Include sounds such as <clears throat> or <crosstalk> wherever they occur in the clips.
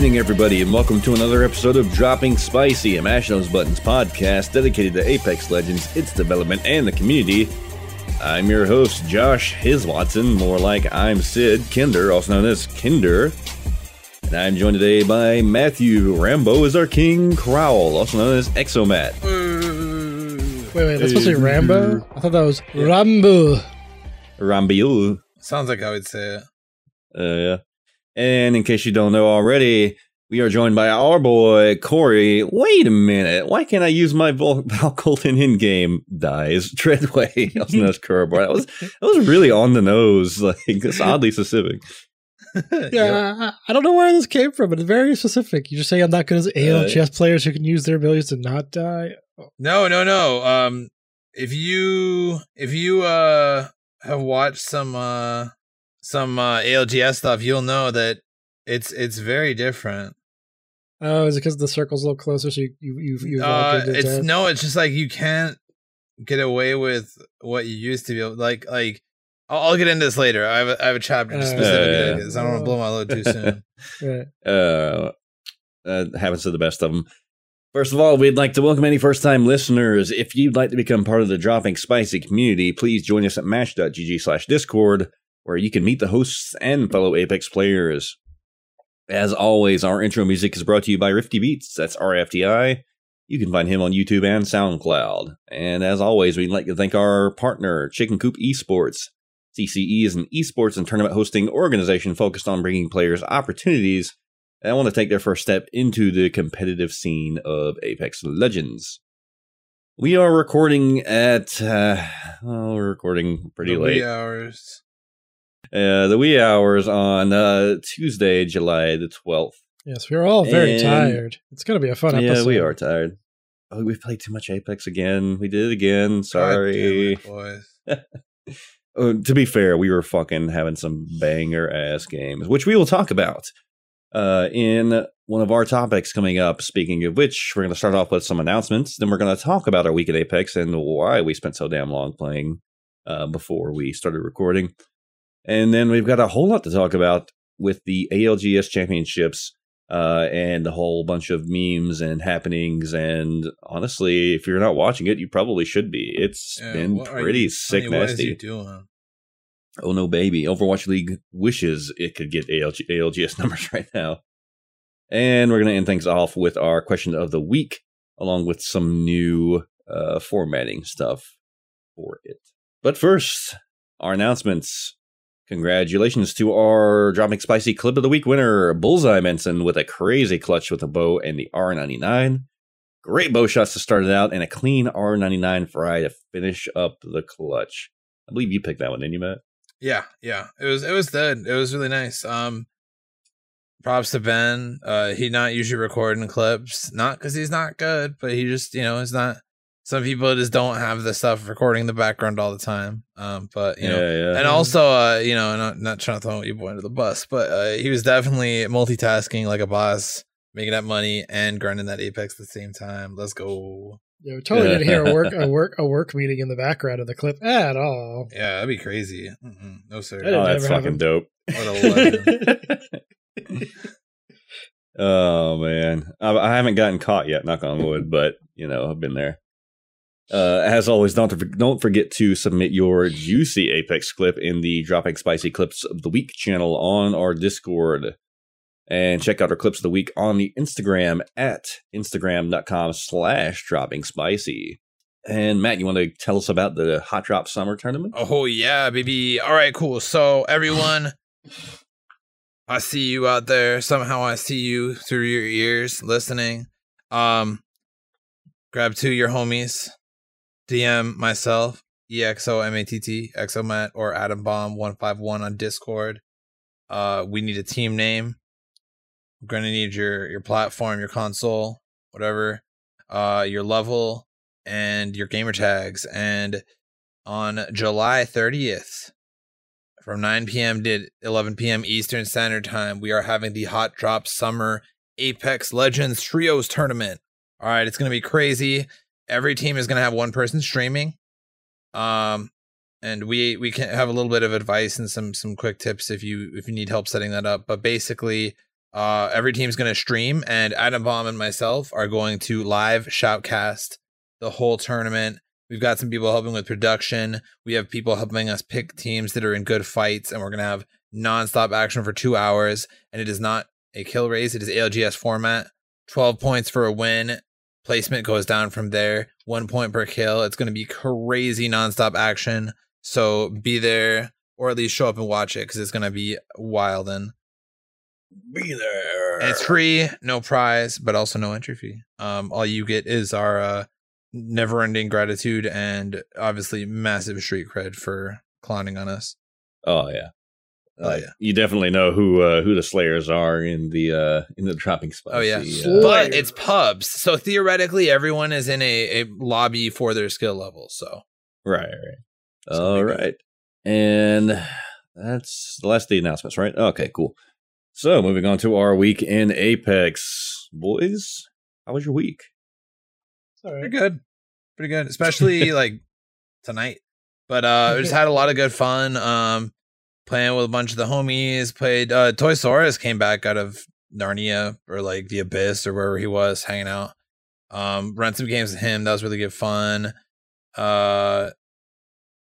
evening, everybody, and welcome to another episode of Dropping Spicy, a Mash Those Buttons podcast dedicated to Apex Legends, its development, and the community. I'm your host, Josh HisWattson, more like I'm Sid Kinder, also known as Kinder. And I'm joined today by Matthew Rambo is our King Crowl, also known as Exomat. Wait, wait, that's supposed to be Rambo? I thought that was Rambo. Rambiu. Sounds like I would say it. Uh, yeah. And in case you don't know already, we are joined by our boy Corey. Wait a minute, why can't I use my Val <laughs> Colton in game dies <laughs> Treadway? also known as Curb. That was that was really on the nose, <laughs> like it's oddly specific. Yeah, I, I don't know where this came from, but it's very specific. You just say I'm not good as ALGS players who can use their abilities to not die. No, no, no. Um, if you if you uh have watched some uh some uh ALGS stuff, you'll know that it's it's very different. Oh, is it because the circle's a little closer, so you you you, you Uh, it's death? no, it's just like you can't get away with what you used to be able. Like like I'll, I'll get into this later. I have a, I have a chapter Uh, specifically yeah. because I don't want to blow my load too soon. <laughs> Right. Uh, that happens to the best of them. First of all, we'd like to welcome any first time listeners. If you'd like to become part of the Dropping Spicy community, please join us at mash.gg slash discord, where you can meet the hosts and fellow Apex players. As always, our intro music is brought to you by Rifty Beats. That's RFTI. You can find him on YouTube and SoundCloud. And as always, we'd like to thank our partner, Chicken Coop Esports. CCE is an esports and tournament hosting organization focused on bringing players opportunities that want to take their first step into the competitive scene of Apex Legends. We are recording at, uh, well, we're recording pretty late. hours. Uh, the wee hours on uh, Tuesday, July the 12th. Yes, we're all very And- tired. It's gonna be a fun yeah, episode. Yeah, we are tired. Oh, we've played too much Apex again. We did it again. Sorry. it, <laughs> boys. Uh, to be fair, we were fucking having some banger ass games, which we will talk about uh, in one of our topics coming up. Speaking of which, we're going to start off with some announcements. Then we're going to talk about our week at Apex and why we spent so damn long playing uh, before we started recording. And then we've got a whole lot to talk about with the ALGS championships uh, and a whole bunch of memes and happenings. And honestly, if you're not watching it, you probably should be. It's Yeah, been pretty you- sick, honey, nasty. Oh no, baby! Overwatch League wishes it could get ALG, ALGS <laughs> numbers right now. And we're gonna end things off with our question of the week, along with some new uh, formatting stuff for it. But first, our announcements. Congratulations to our dropping spicy clip of the week winner, Bullseye Benson, with a crazy clutch with a bow and the R99. Great bow shots to start it out, and a clean R99 fry to finish up the clutch. I believe you picked that one, didn't you, Matt? Yeah, yeah. It was it was good. It was really nice. Um props to Ben. Uh he not usually recording clips. Not because he's not good, but he just, you know, is not some people just don't have the stuff recording in the background all the time. Um, but you know, yeah. and also, uh, you know, not not trying to throw you boy under the bus, but uh, he was definitely multitasking like a boss, making that money and grinding that apex at the same time. Let's go. Yeah, we totally didn't hear a work a <laughs> work a work meeting in the background of the clip at all. Yeah, that'd be crazy. Mm-mm, no sir. Oh, that's fucking him. dope. What a <laughs> oh man, I, I haven't gotten caught yet. Knock on wood, but you know I've been there. Uh, as always, don't don't forget to submit your juicy Apex clip in the Dropping Spicy Clips of the Week channel on our Discord, and check out our clips of the week on the Instagram at instagram.com slash Dropping Spicy. And Matt, you want to tell us about the Hot Drop Summer Tournament? Oh yeah, baby. All right, cool. So everyone, I see you out there. Somehow I see you through your ears listening. Um, grab two of your homies, DM myself, EXOMATT, Exomat, or Adam Bomb one five one on Discord. Uh, we need a team name. we're going to need your your platform, your console, whatever, uh, your level, and your gamer tags. And on July 30th, from 9 p.m. to 11 p.m. Eastern Standard Time, we are having the Hot Drop Summer Apex Legends Trios Tournament. All right, it's going to be crazy. Every team is going to have one person streaming. Um, and we we can have a little bit of advice and some some quick tips if you if you need help setting that up. But basically, uh, every team's going to stream, and Adam Bomb and myself are going to live shoutcast the whole tournament. We've got some people helping with production. We have people helping us pick teams that are in good fights, and we're going to have nonstop action for two hours. And it is not a kill race; it is ALGS format. Twelve points for a win. Placement goes down from there. One point per kill. It's going to be crazy nonstop action. So be there or at least show up and watch it because it's gonna be wild and be there. And it's free, no prize, but also no entry fee. Um, all you get is our uh, never-ending gratitude and obviously massive street cred for clowning on us. Oh yeah. Oh Uh, yeah. You definitely know who uh, who the Slayers are in the uh, in the dropping spot. Oh yeah. Slayer. But it's pubs, so theoretically everyone is in a, a lobby for their skill level. So right, right. So All big right, and that's the last of the announcements, right? Okay, cool. So moving on to our week in Apex, boys. How was your week? All right. pretty good pretty good especially <laughs> like tonight but uh we just <laughs> had a lot of good fun um playing with a bunch of the homies played uh toy saurus came back out of narnia or like the abyss or wherever he was hanging out. Um ran some games with him. That was really good fun. Uh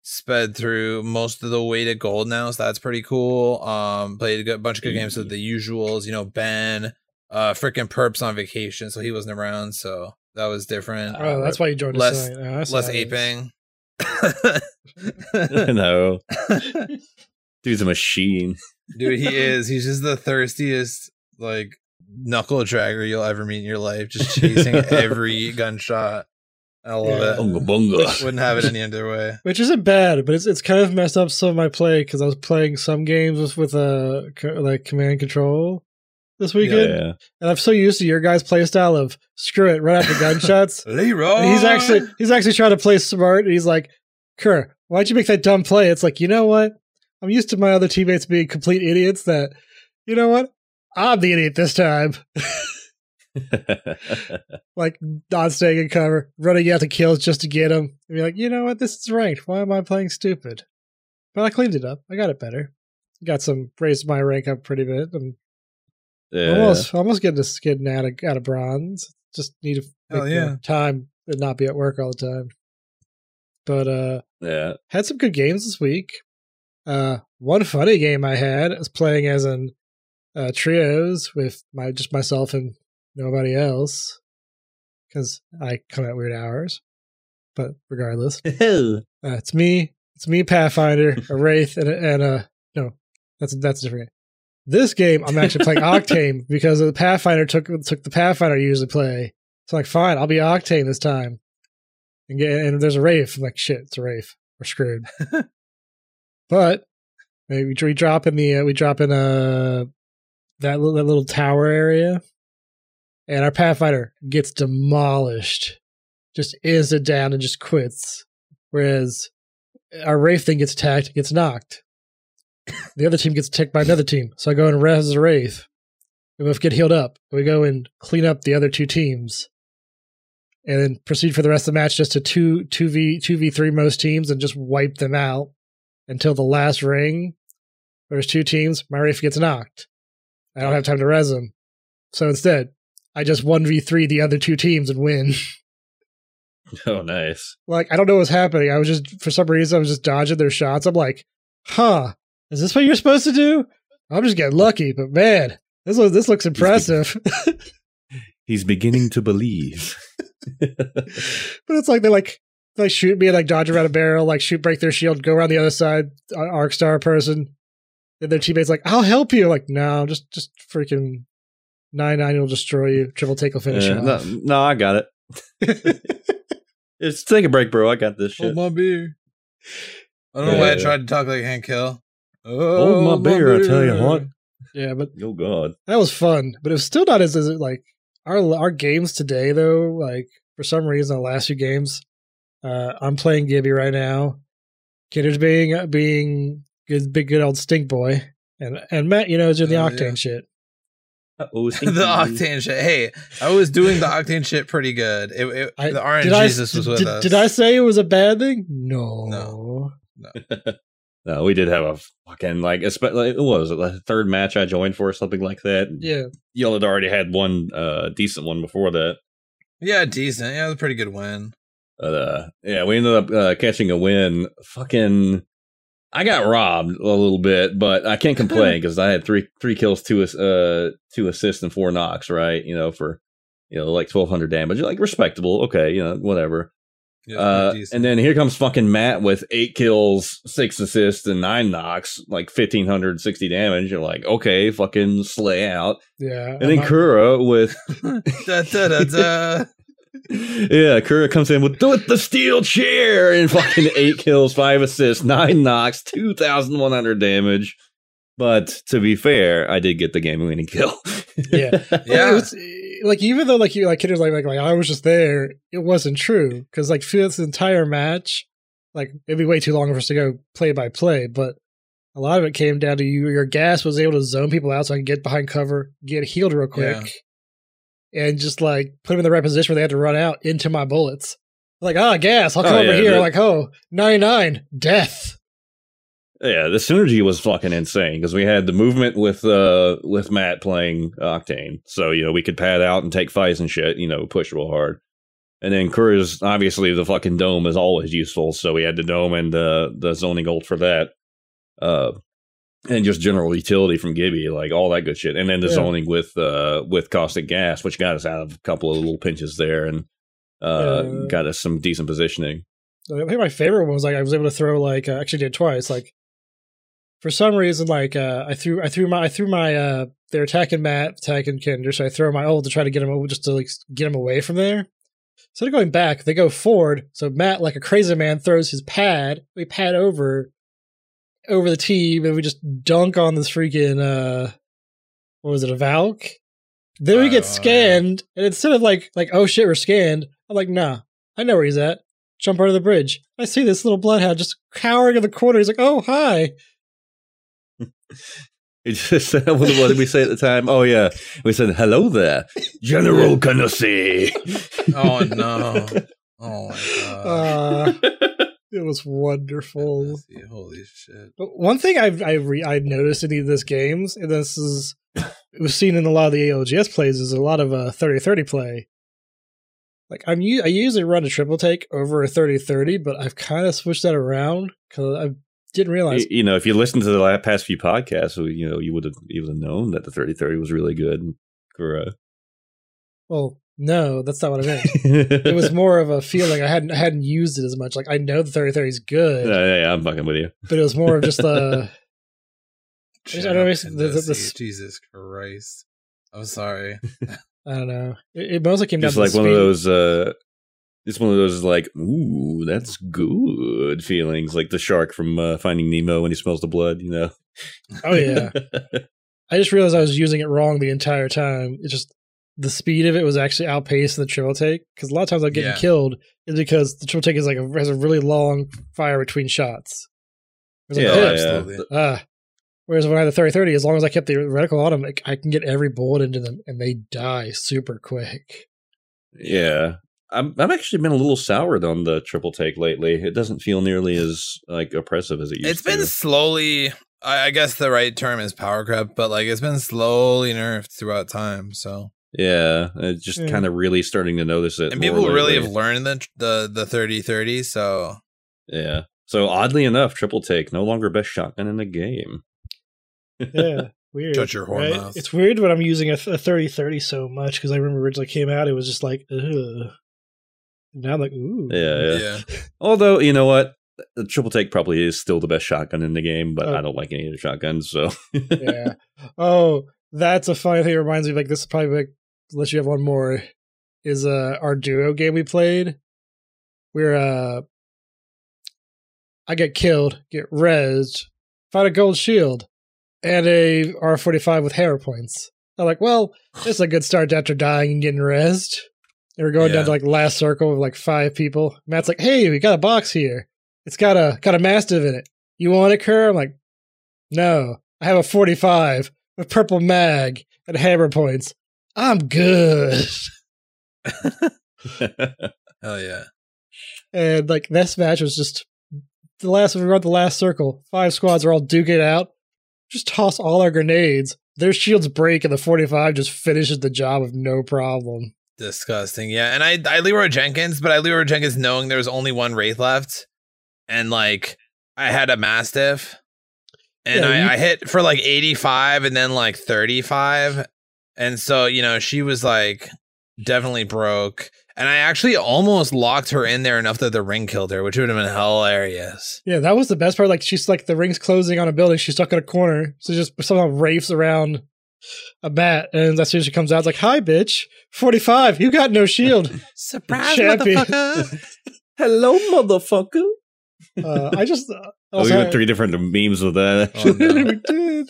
sped through most of the way to gold now so that's pretty cool. Um played a good bunch of good games with the usuals you know ben uh freaking perps on vacation so he wasn't around so that was different. Oh, that's why you joined less- us tonight. Oh, less how aping. <laughs> <laughs> no, <laughs> dude's a machine. Dude, he <laughs> is. He's just the thirstiest, like knuckle dragger you'll ever meet in your life. Just chasing every <laughs> gunshot. I love Yeah. it. Bunga bunga. Wouldn't have it any other way. <laughs> Which isn't bad, but it's it's kind of messed up some of my play because I was playing some games with with a uh, like command control this weekend, Yeah. and I'm so used to your guys' play style of screw it, run after gunshots. Leroy. And he's actually he's actually trying to play smart, and he's like, "Kerr, why'd you make that dumb play?" It's like, you know what? I'm used to my other teammates being complete idiots. That you know what? I'm the idiot this time. <laughs> like not staying in cover, running out to kills just to get him. And be like, you know what? This is ranked. Why am I playing stupid? But I cleaned it up. I got it better. Got some raised my rank up pretty bit. I'm yeah. almost almost getting to getting out of out of bronze. Just need to make yeah. time and not be at work all the time. But uh Yeah. had some good games this week. Uh one funny game I had I was playing as in uh trios with my just myself and nobody else. Because I come at weird hours. But regardless. <laughs> Uh, it's me. It's me, Pathfinder, a Wraith, and a, and a no. That's that's a different game. This game, I'm actually playing <laughs> Octane because the Pathfinder took took the Pathfinder I usually play. So I'm like, fine, I'll be Octane this time. And get and there's a Wraith. I'm like, shit, it's a Wraith. We're screwed. <laughs> but maybe we drop in the uh, we drop in uh that little, that little tower area, and our Pathfinder gets demolished, just is it down and just quits. Whereas our Wraith thing gets attacked, gets knocked. The other team gets attacked by another team. So I go and res the Wraith. We both get healed up. We go and clean up the other two teams. And then proceed for the rest of the match just to two two V two V three most teams and just wipe them out until the last ring. There's two teams, my Wraith gets knocked. I don't have time to res them. So instead, I just one V three the other two teams and win. <laughs> Oh, nice. like I don't know what's happening. I was just for some reason I was just dodging their shots. I'm like, huh, is this what you're supposed to do? I'm just getting lucky, but man, this looks this looks impressive. <laughs> He's beginning to believe. <laughs> but it's like they're like they shoot me and like dodge around a barrel, like shoot break their shield, go around the other side, uh, arc star person. And their teammates like, I'll help you. Like, no, just just freaking nine nine will destroy you. Triple take will finish Yeah, you no, no, I got it. <laughs> Just take a break, bro. I got this shit. Hold my beer. I don't know why I tried to talk like Hank Hill. Hold my beer, I tell you what. Yeah, but Oh god. that was fun. But it was still not as, as like our our games today though. Like for some reason, the last few games, uh, I'm playing Gibby right now. Kinder's being being good, big good old stink boy, and and Matt, you know, is doing the Oh, octane yeah. shit. Uh-oh, <laughs> the octane shit. Hey, I was doing the octane shit pretty good. It, it, I, the RNG did I, Jesus was with did, us. Did I say it was a bad thing? No. No. No, <laughs> no we did have a fucking like, espe- like what was it, the third match I joined for, something like that. Yeah. Y'all had already had one uh decent one before that. Yeah, decent. Yeah, it was a pretty good win. But uh yeah, we ended up uh, catching a win. Fucking I got robbed a little bit, but I can't complain <laughs> because I had three three kills, two ass- uh two assists and four knocks, right? You know, for you know, like twelve hundred damage. Like respectable, okay, you know, whatever. Yeah, Uh, and then here comes fucking Matt with eight kills, six assists, and nine knocks, like fifteen hundred sixty damage. You're like, okay, fucking slay out. Yeah. And then I'm- Kura with <laughs> da, da, da, da. <laughs> yeah, Kura comes in with the, the steel chair and fucking eight kills, five assists, nine knocks, two thousand one hundred damage. But to be fair, I did get the game winning kill. Yeah. <laughs> Yeah. It was, like even though like you like Kinder's like, like like I was just there, it wasn't true because like through this entire match, like it'd be way too long for us to go play by play, but a lot of it came down to you. Your gas was able to zone people out so I could get behind cover, get healed real quick, and just like put them in the right position where they had to run out into my bullets. Like ah, gas! I'll come Oh, over yeah, here. the- like oh, 99, death. Yeah, the synergy was fucking insane because we had the movement with uh with Matt playing Octane, so you know we could pad out and take fights and shit, you know, push real hard. And then Kura's obviously the fucking dome is always useful, so we had the dome and the the zoning ult for that, uh, and just general utility from Gibby, like all that good shit. And then the Yeah. zoning with uh with caustic gas, which got us out of a couple of little pinches there and uh Yeah. got us some decent positioning. I think my favorite one was like I was able to throw like uh, actually did twice. Like for some reason, like uh, I threw I threw my I threw my uh they're attacking Matt, attacking Kinder, so I throw my old to try to get him over just to like get him away from there. Instead of going back, they go forward. So Matt, like a crazy man, throws his pad. We pad over over the team, and we just dunk on this freaking uh what was it, a Valk? Then we Oh, get yeah. scanned, and instead of like like oh shit, we're scanned, I'm like nah, I know where he's at. Jump under the bridge. I see this little bloodhound just cowering in the corner. He's like, oh hi. <laughs> It just <laughs> what, what did we say at the time? Oh yeah, we said hello there, General <laughs> Canussi. Oh no! Oh my god! Uh, it was wonderful. Holy shit! But one thing I've I re- I noticed in these games, and this is it was seen in a lot of the ALGS plays, is a lot of uh 30-30 play. Like I'm u- I usually run a triple take over a 30-30, but I've kind of switched that around because I didn't realize. Y- you know, if you listen to the last, past few podcasts, you know, you would have even known that the thirty thirty was really good. For, uh, Well, no, that's not what I meant. it was <laughs> more of a feeling I hadn't I hadn't used it as much. Like I know the 30-30 is good, yeah, yeah, yeah, I'm fucking with you. but it was more of just uh <laughs> just- <laughs> I don't know, the- the- the- Candice, Jesus Christ! I'm sorry. I don't know. It, it mostly came down Just to like the one of those. uh It's one of those like, ooh, that's good feelings, like the shark from uh, Finding Nemo when he smells the blood. You know. Oh yeah. I just realized I was using it wrong the entire time. It just the speed of it was actually outpaced the triple take because a lot of times I'm getting Yeah. killed is because the triple take is like a, has a really long fire between shots. Like, Yeah, Oh, yeah. absolutely. Ah. Whereas when I had the 30 30, as long as I kept the reticle on them, like, I can get every bullet into them and they die super quick. Yeah. I'm I'm actually been a little soured on the triple take lately. It doesn't feel nearly as like oppressive as it used It's to. been slowly. I, I guess the right term is power creep, but like it's been slowly nerfed throughout time. So yeah, it's just Yeah. kind of really starting to notice it. and more people really have learned the the the thirty thirty. So Yeah. So oddly enough, triple take no longer best shotgun in the game. Yeah. <laughs> Weird. Shut your whore mouth. It's weird when I'm using a 30 30 so much because I remember originally came out, it was just like, ugh. Now I'm like, ooh. Yeah, yeah. yeah, Although you know what, the triple take probably is still the best shotgun in the game, but Oh. I don't like any of the shotguns. So yeah. Oh, that's a funny thing. It reminds me like this is probably like unless you have one more is uh our duo game we played. Where uh I get killed, get rezzed, find a gold shield. and a R45 with hammer points. I'm like, well, this is a good start after dying and getting rest. And we're going Yeah. down to like last circle with like five people. Matt's like, hey, we got a box here. It's got a got a mastiff in it. You want it, Kerr? I'm like, no. I have a 45 with purple mag and hammer points. I'm good. <laughs> Hell yeah. And like this match was just the last we at the last circle. Five squads are all duking it out. Just toss all our grenades. Their shields break and the 45 just finishes the job with no problem. Disgusting. Yeah. And I I Leroy Jenkins, but I Leroy Jenkins knowing there was only one Wraith left. And like I had a Mastiff. And Yeah, I, you- I hit for like 85 and then like 35. And so, you know, she was like definitely broke. And I actually almost locked her in there enough that the ring killed her, which would have been hilarious. Yeah, that was the best part. Like she's like the ring's closing on a building. She's stuck in a corner. So just somehow rafes around a bat. And as soon as she comes out, it's like, hi, bitch. 45, you got no shield. <laughs> Surprise, Champion. motherfucker. <laughs> Hello, motherfucker. Uh, I just. Uh, Oh, we also- went three different memes with that. <laughs> Oh, no. we did.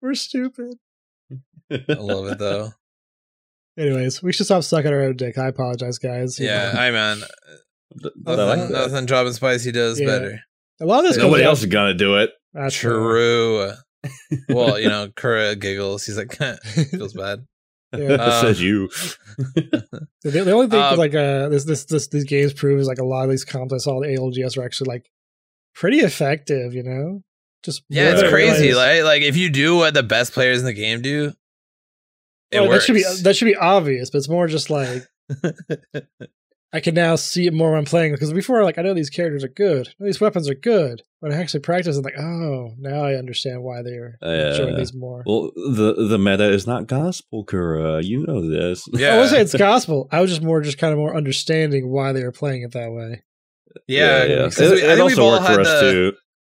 We're stupid. I love it though. <laughs> Anyways, we should stop sucking our own dick. I apologize, guys. Yeah, know. I man, But like nothing, that. nothing Job and Spicy does Yeah. better. a lot of this. Nobody else down- is gonna do it. That's fair. True. <laughs> well, you know, Kura giggles. He's like, <laughs> feels bad. Yeah. Uh, Says you. The, the only thing Um, like uh this this this these games prove is like a lot of these complex all the ALGS are actually like pretty effective, you know? Just Yeah, it's crazy. realized. Like, like if you do what the best players in the game do, it Well, works. that should be that should be obvious, but it's more just like <laughs> I can now see it more when I'm playing because before like I know these characters are good, I know these weapons are good. When I actually practice, I'm like, oh, now I understand why they're showing Uh, these more. well, the the meta is not gospel, Kura. You know this. yeah, I would say it's gospel. I was just more just kind of more understanding why they were playing it that way. yeah, yeah. because It, we- I it think we've also all worked for had us the- too.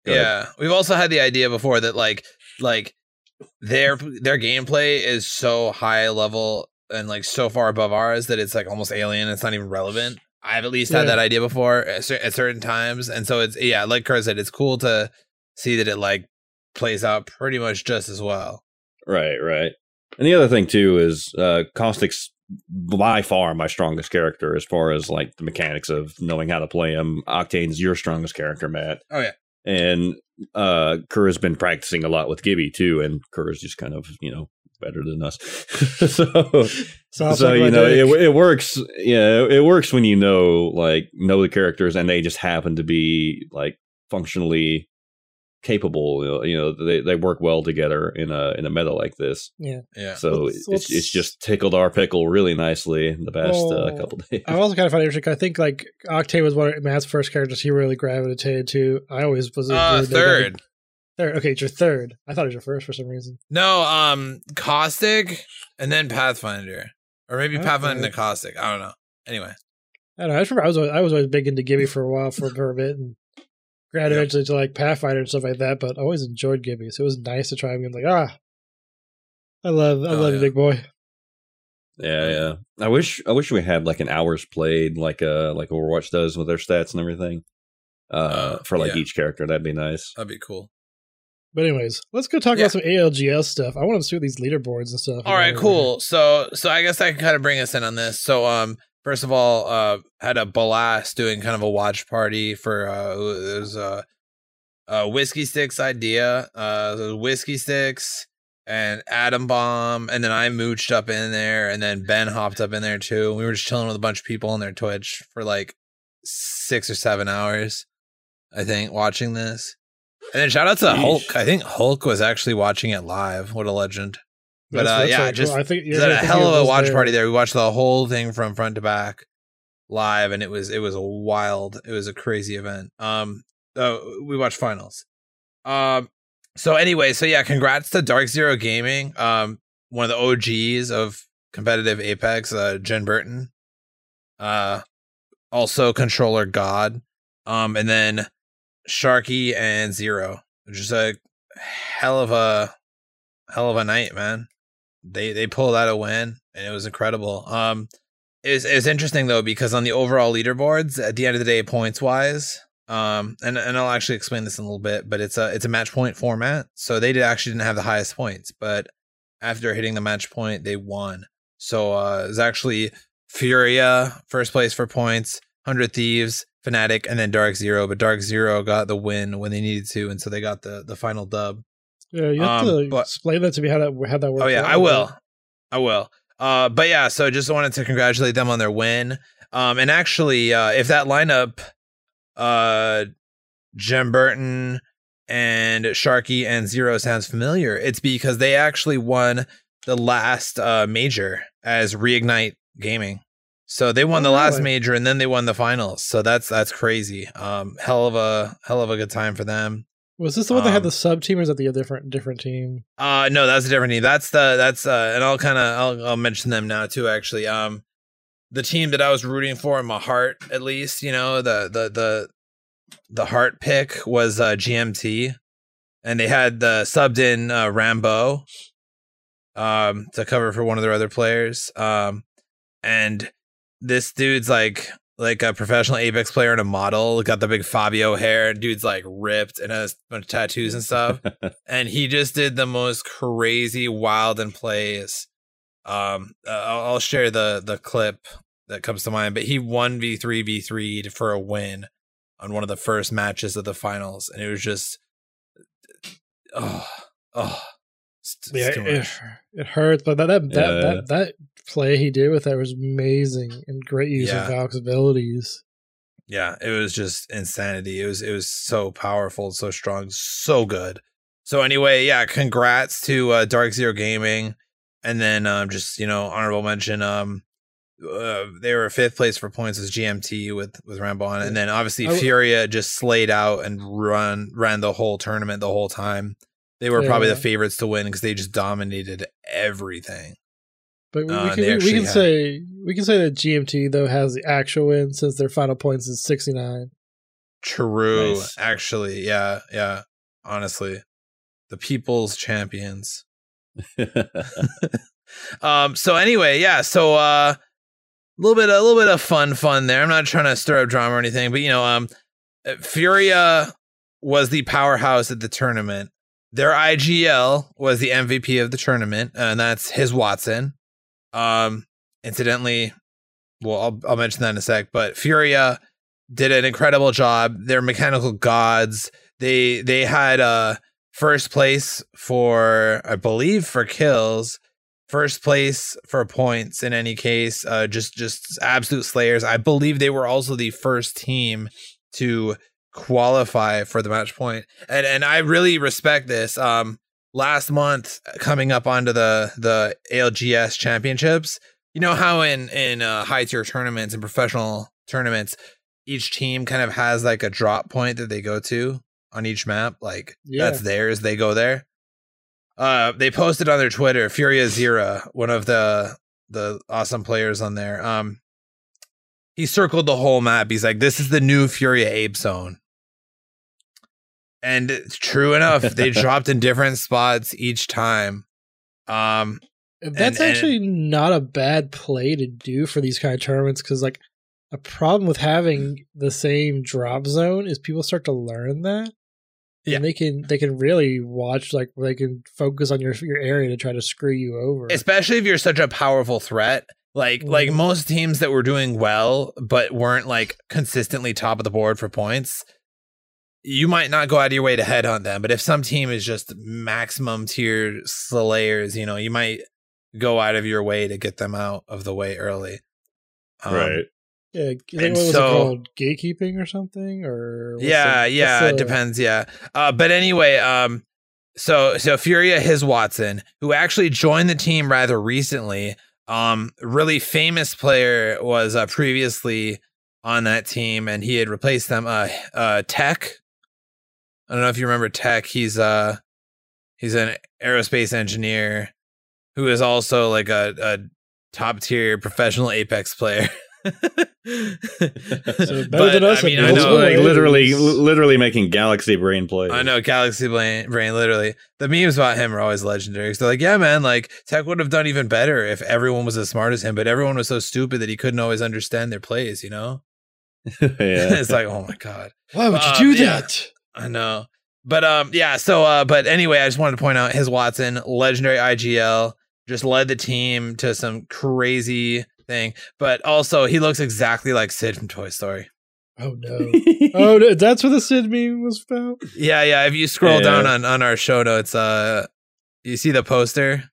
Go ahead. Yeah, we've also had the idea before that like like their their gameplay is so high level and like so far above ours that it's like almost alien. It's not even relevant. I've at least Yeah. had that idea before at, at certain times, and so it's yeah, like Kurt said, it's cool to see that it like plays out pretty much just as well. Right, right. And the other thing too is uh Caustic's by far my strongest character as far as like the mechanics of knowing how to play him. Octane's your strongest character, Matt. Oh, yeah. And uh Kura's been practicing a lot with Gibby too, and Kura's just kind of, you know, better than us. <laughs> so So, so suck you know it, it works yeah it works when you know like know the characters and they just happen to be like functionally capable you know they, they work well together in a in a meta like this yeah. Yeah, so Let's- it's, let's- it's just tickled our pickle really nicely in the past uh, Oh. couple days I also kind of find it interesting. I think like Octane was one of Matt's first characters he really gravitated to. I always was a uh, dude third. Third. Okay, it's your third. I thought it was your first for some reason. No, um, caustic, and then Pathfinder, or maybe Okay. Pathfinder and caustic. I don't know. Anyway, I don't know. I just remember I was always, I was always big into Gibby for a while for, for a bit and graduated Yep. eventually to like Pathfinder and stuff like that. But I always enjoyed Gibby, so it was nice to try him. I'm Like ah, I love I Oh, love you, big boy. yeah yeah i wish i wish we had like an hours played like uh like overwatch does with their stats and everything uh, Uh, for like yeah. each character that'd be nice that'd be cool. But anyways, let's go talk Yeah. about some ALGS stuff. I want to see what these leaderboards and stuff. All right, cool. So, so I guess I can kind of bring us in on this. So, um, first of all, uh, had a blast doing kind of a watch party for uh, it was uh, a whiskey sticks idea, uh, whiskey sticks and atom bomb, and then I mooched up in there, and then Ben hopped up in there too. We were just chilling with a bunch of people on their Twitch for like six or seven hours, I think, watching this. And then shout out to Yeesh. Hulk. I think Hulk was actually watching it live. What a legend. But That's- uh, that's yeah, really cool. just I think had a hell of a watch there. party there. We watched the whole thing from front to back live, and it was it was a wild, it was a crazy event. Um, uh, we watched finals. Um, so anyway, so yeah, congrats to Dark Zero Gaming, um, one of the OGs of competitive Apex, uh, Genburten, uh, also controller God, um, and then Sharky and Zero, which is a hell of a hell of a night, man they they pulled out a win and it was incredible. Um, it's it's interesting though because on the overall leaderboards, at the end of the day, points wise, Um, and and I'll actually explain this in a little bit, but it's a it's a match point format. So they did actually didn't have the highest points, but after hitting the match point, they won. So uh, it's actually Furia first place for points, Hundred Thieves, Fnatic, and then Dark Zero. But Dark Zero got the win when they needed to, and so they got the the final dub. Yeah, you have Um, to but- explain that to me how that how that works. Oh yeah. I will. I will. Uh, but yeah, so just wanted to congratulate them on their win. Um, and actually, uh, if that lineup, uh, Genburten and Sharky and Zero sounds familiar, it's because they actually won the last uh major as Reignite Gaming. So they won Oh, the last really? major and then they won the finals. So that's that's crazy. Um, hell of a hell of a good time for them. Was this the one that had Um, the sub team, or is that the different different team? Uh no, that's a different team. That's the that's uh and I'll kind of I'll I'll mention them now too actually. Um the team that I was rooting for in my heart at least, you know, the the the the heart pick was uh GMT and they had the subbed in uh Rambo um to cover for one of their other players. Um and this dude's like like a professional Apex player and a model, got the big Fabio hair, dude's like ripped and has a bunch of tattoos and stuff <laughs> and he just did the most crazy wild and plays um uh, I'll, I'll share the the clip that comes to mind but he won v3 v3 for a win on one of the first matches of the finals and it was just oh oh it's, it's Yeah, it, much. it hurts, but that that, that Yeah. that that play he did with that was amazing and great use Yeah. of Valk's abilities. yeah it was just insanity. It was it was so powerful so strong so good. So anyway yeah congrats to uh, dark zero gaming. And then um just you know honorable mention um uh, they were fifth place for points as gmt with with rambon and then obviously w- furia just slayed out and run ran the whole tournament the whole time. They were probably the favorites to win because they just dominated everything But we, Uh, we can we, we can had- say we can say that GMT though has the actual win since their final points is sixty nine. true Nice. actually yeah yeah honestly the people's champions <laughs> <laughs> Um. So anyway, yeah. So uh, a little bit, a little bit of fun, fun there. I'm not trying to stir up drama or anything, but you know, um, uh, Furia was the powerhouse at the tournament. Their IGL was the MVP of the tournament, and that's HisWattson. Um, incidentally, well, I'll I'll mention that in a sec. But Furia did an incredible job. They're mechanical gods. They they had uh first place for I believe for kills first place for points in any case uh just just absolute slayers i believe they were also the first team to qualify for the match point and and i really respect this um last month coming up onto the the algs championships. You know how in in uh, high tier tournaments and professional tournaments each team kind of has like a drop point that they go to on each map? Like Yeah. that's theirs they go there? Uh they posted on their twitter furia zero one of the the awesome players on there. Um he circled the whole map. He's like this is the new furia ape zone and true enough they dropped in different spots each time um That's and- actually not a bad play to do for these kind of tournaments because, like, a problem with having the same drop zone is people start to learn that, and Yeah. they can they can really watch like they can focus on your your area to try to screw you over. especially if you're such a powerful threat like like Mhm. most teams that were doing well but weren't like consistently top of the board for points you might not go out of your way to headhunt them but if some team is just maximum tier slayers you know you might go out of your way to get them out of the way early Um, right. yeah, I and what was so- it called? Gatekeeping or something? Or yeah the- yeah what's it depends yeah uh but anyway um so so furia HisWattson who actually joined the team rather recently um really famous player was uh, previously on that team and he had replaced them uh uh tech i don't know if you remember tech he's uh he's an aerospace engineer who is also like a, a top tier professional apex player <laughs> better than us I mean, I know, like ways. literally, literally making galaxy brain plays. I know Galaxy Brain, Brain, literally. The memes about him are always legendary. 'Cause they're like, yeah, man, like Tech would have done even better if everyone was as smart as him, but everyone was so stupid that he couldn't always understand their plays, you know? <laughs> yeah. <laughs> it's like, oh my god. Why would you Uh, do yeah. that? I know. But um yeah, so uh but anyway, I just wanted to point out HisWattson, legendary IGL, just led the team to some crazy thing. But also he looks exactly like Sid from Toy Story. Oh no. <laughs> oh, no, that's what the Sid meme was about. Yeah, yeah. If you scroll Yeah. down on, on our show notes, uh you see the poster?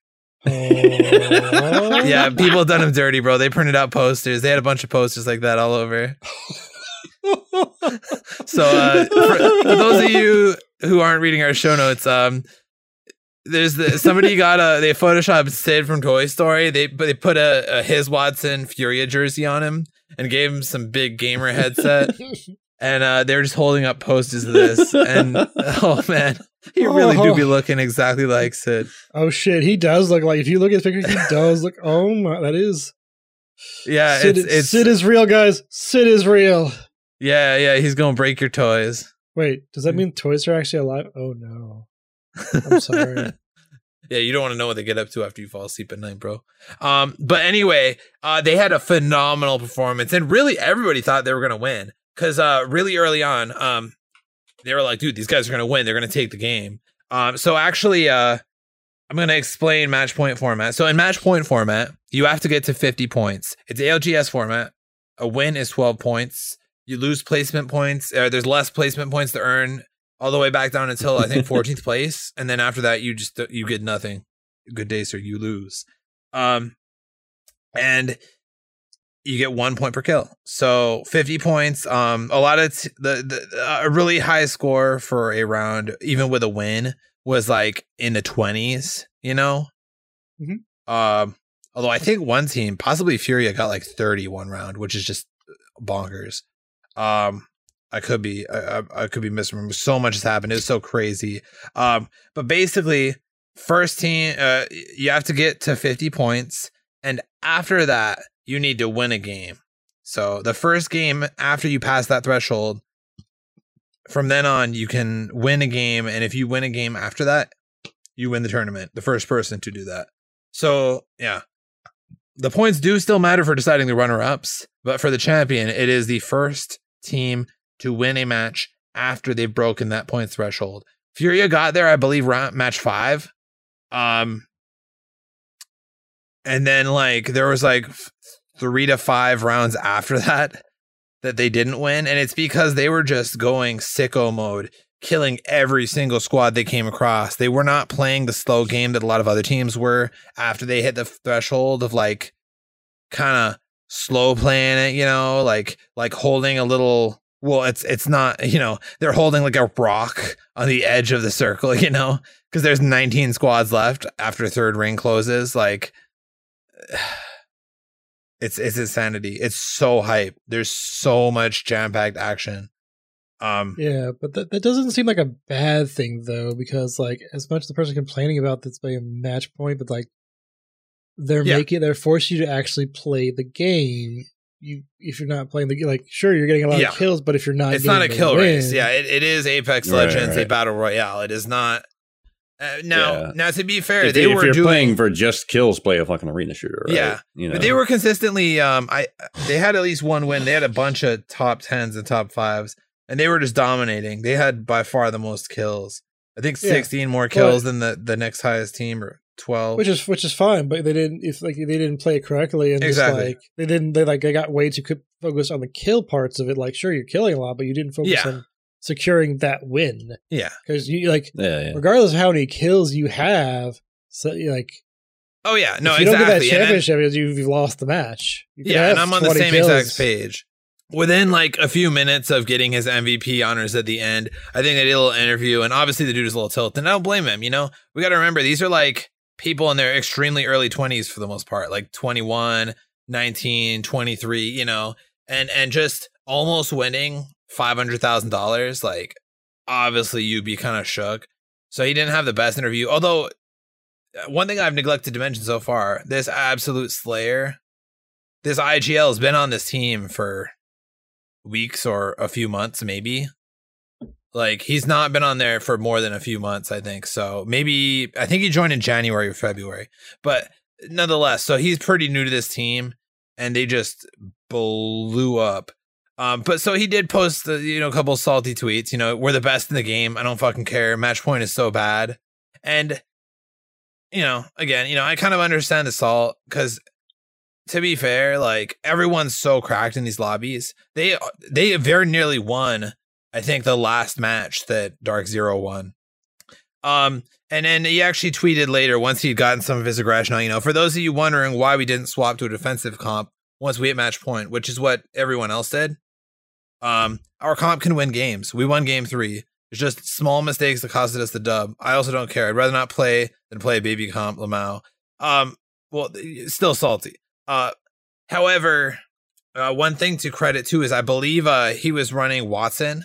Oh. <laughs> Yeah, people done him dirty, bro. They printed out posters. They had a bunch of posters like that all over. <laughs> So uh, for, for those of you who aren't reading our show notes, um, there's the, somebody got a they photoshopped Sid from Toy Story. They but they put a, a HisWattson Furia jersey on him and gave him some big gamer headset, and uh, they were just holding up posters of this. And <laughs> oh man, he really do be looking exactly like Sid. oh shit, he does look like. If you look at his picture, he does look. Oh my, that is. Yeah, Sid, it's, it's Sid is real, guys. Sid is real. Yeah, yeah. He's gonna break your toys. Wait, does that mean toys are actually alive? Oh no. I'm sorry. <laughs> yeah, you don't want to know what they get up to after you fall asleep at night, bro. Um, but anyway, uh, they had a phenomenal performance, and really everybody thought they were gonna win because uh, really early on, um, they were like, "Dude, these guys are gonna win. They're gonna take the game." Um, so actually, uh, I'm gonna explain match point format. So in match point format, you have to get to 50 points. It's ALGS format. A win is 12 points. You lose placement points. Uh, there's less placement points to earn all the way back down until I think <laughs> 14th place, and then after that, you just you get nothing. Good day, sir. You lose. Um, and you get one point per kill. So 50 points. Um, a lot of t- the, the uh, a really high score for a round, even with a win, was like in the 20s. You know. Mhm. Um, although I think one team, possibly Furia, got like 30 one round, which is just bonkers. Um, I could be I, I, could be misremembering. So much has happened. It was so crazy. Um, but basically, first team, uh, you have to get to 50 points, and after that, you need to win a game. So the first game after you pass that threshold, from then on, you can win a game, and if you win a game after that, you win the tournament. The first person to do that. So yeah, the points do still matter for deciding the runner ups, but for the champion, it is the first team to win a match after they've broken that point threshold. Furia got there, I believe, round, match five. Um, and then like there was like three to five rounds after <laughs> that that they didn't win, and it's because they were just going sicko mode, killing every single squad they came across. They were not playing the slow game that a lot of other teams were after they hit the threshold of like kind of slow playing it, you know, like like holding a little well, it's it's not, <laughs> you know, they're holding like a rock on the edge of the circle, <laughs> you know, because there's 19 squads left after third ring closes. Like <sighs> it's it's insanity. It's so hype. There's so much jam-packed action. Um Yeah, but that, that doesn't seem like a bad thing though, because like as much as the person complaining about this being a match point, but like they're Yeah. making they're forcing you to actually play the game. You if you're not playing the like sure you're getting a lot Yeah. of kills, but if you're not, it's not a getting the kill race. Yeah, it, it is Apex Right, Legends, a battle royale. It is not uh, now, Yeah. now to be fair, if, they you- if were you're doing playing for just kills, play a fucking arena shooter. Right? Yeah. you know. But they were consistently um I they had at least one win. They had a bunch of top 10s and top 5s and they were just dominating. They had by far the most kills. I think Yeah. 16 more kills than the the next highest team or 12. which is which is fine, but they didn't if like they didn't play it correctly and Exactly. just like they didn't they like they got way too focused on the kill parts of it. Like sure you're killing a lot, but you didn't focus Yeah. on securing that win yeah. because you like yeah, yeah. regardless of how many kills you have, so you like Oh yeah, no, if you exactly. don't get that And then- because you've, you've lost the match. You yeah, and I'm on the same kills. exact page. Within like a few minutes of getting his MVP honors at the end, I think they did a little interview, and obviously the dude is a little tilted. And I don't blame him. You know, we got to remember these are like people in their extremely early 20s for the most part, like 21, 19, 23. You know, and and just almost winning five hundred thousand dollars. Like, obviously you'd be kind of shook. So he didn't have the best interview, although. uh, One thing I've neglected to mention so far, this absolute slayer this IGL has been on this team for weeks or a few months, maybe. Like he's not been on there for more than a few months, I think. So maybe I think he joined in January or February. But nonetheless, so he's pretty new to this team and they just blew up. Um, but so he did post, uh, you know, a couple salty tweets. You know, we're the best in the game. I don't fucking care. Match point is so bad, and you know, again, you know, I kind of understand the salt because to be fair, like everyone's so cracked in these lobbies. They they very nearly won. I think the last match that Dark Zero won. Um, and then he actually tweeted later once he'd gotten some of his aggression out. You know, for those of you wondering why we didn't swap to a defensive comp once we hit match point, which is what everyone else did. Um, our comp can win games. We won game three. It's just small mistakes that costed us the dub. I also don't care. I'd rather not play than play a baby comp Lamau. Um, well, still salty. Uh, however, uh, one thing to credit too is I believe uh, he was running Wattson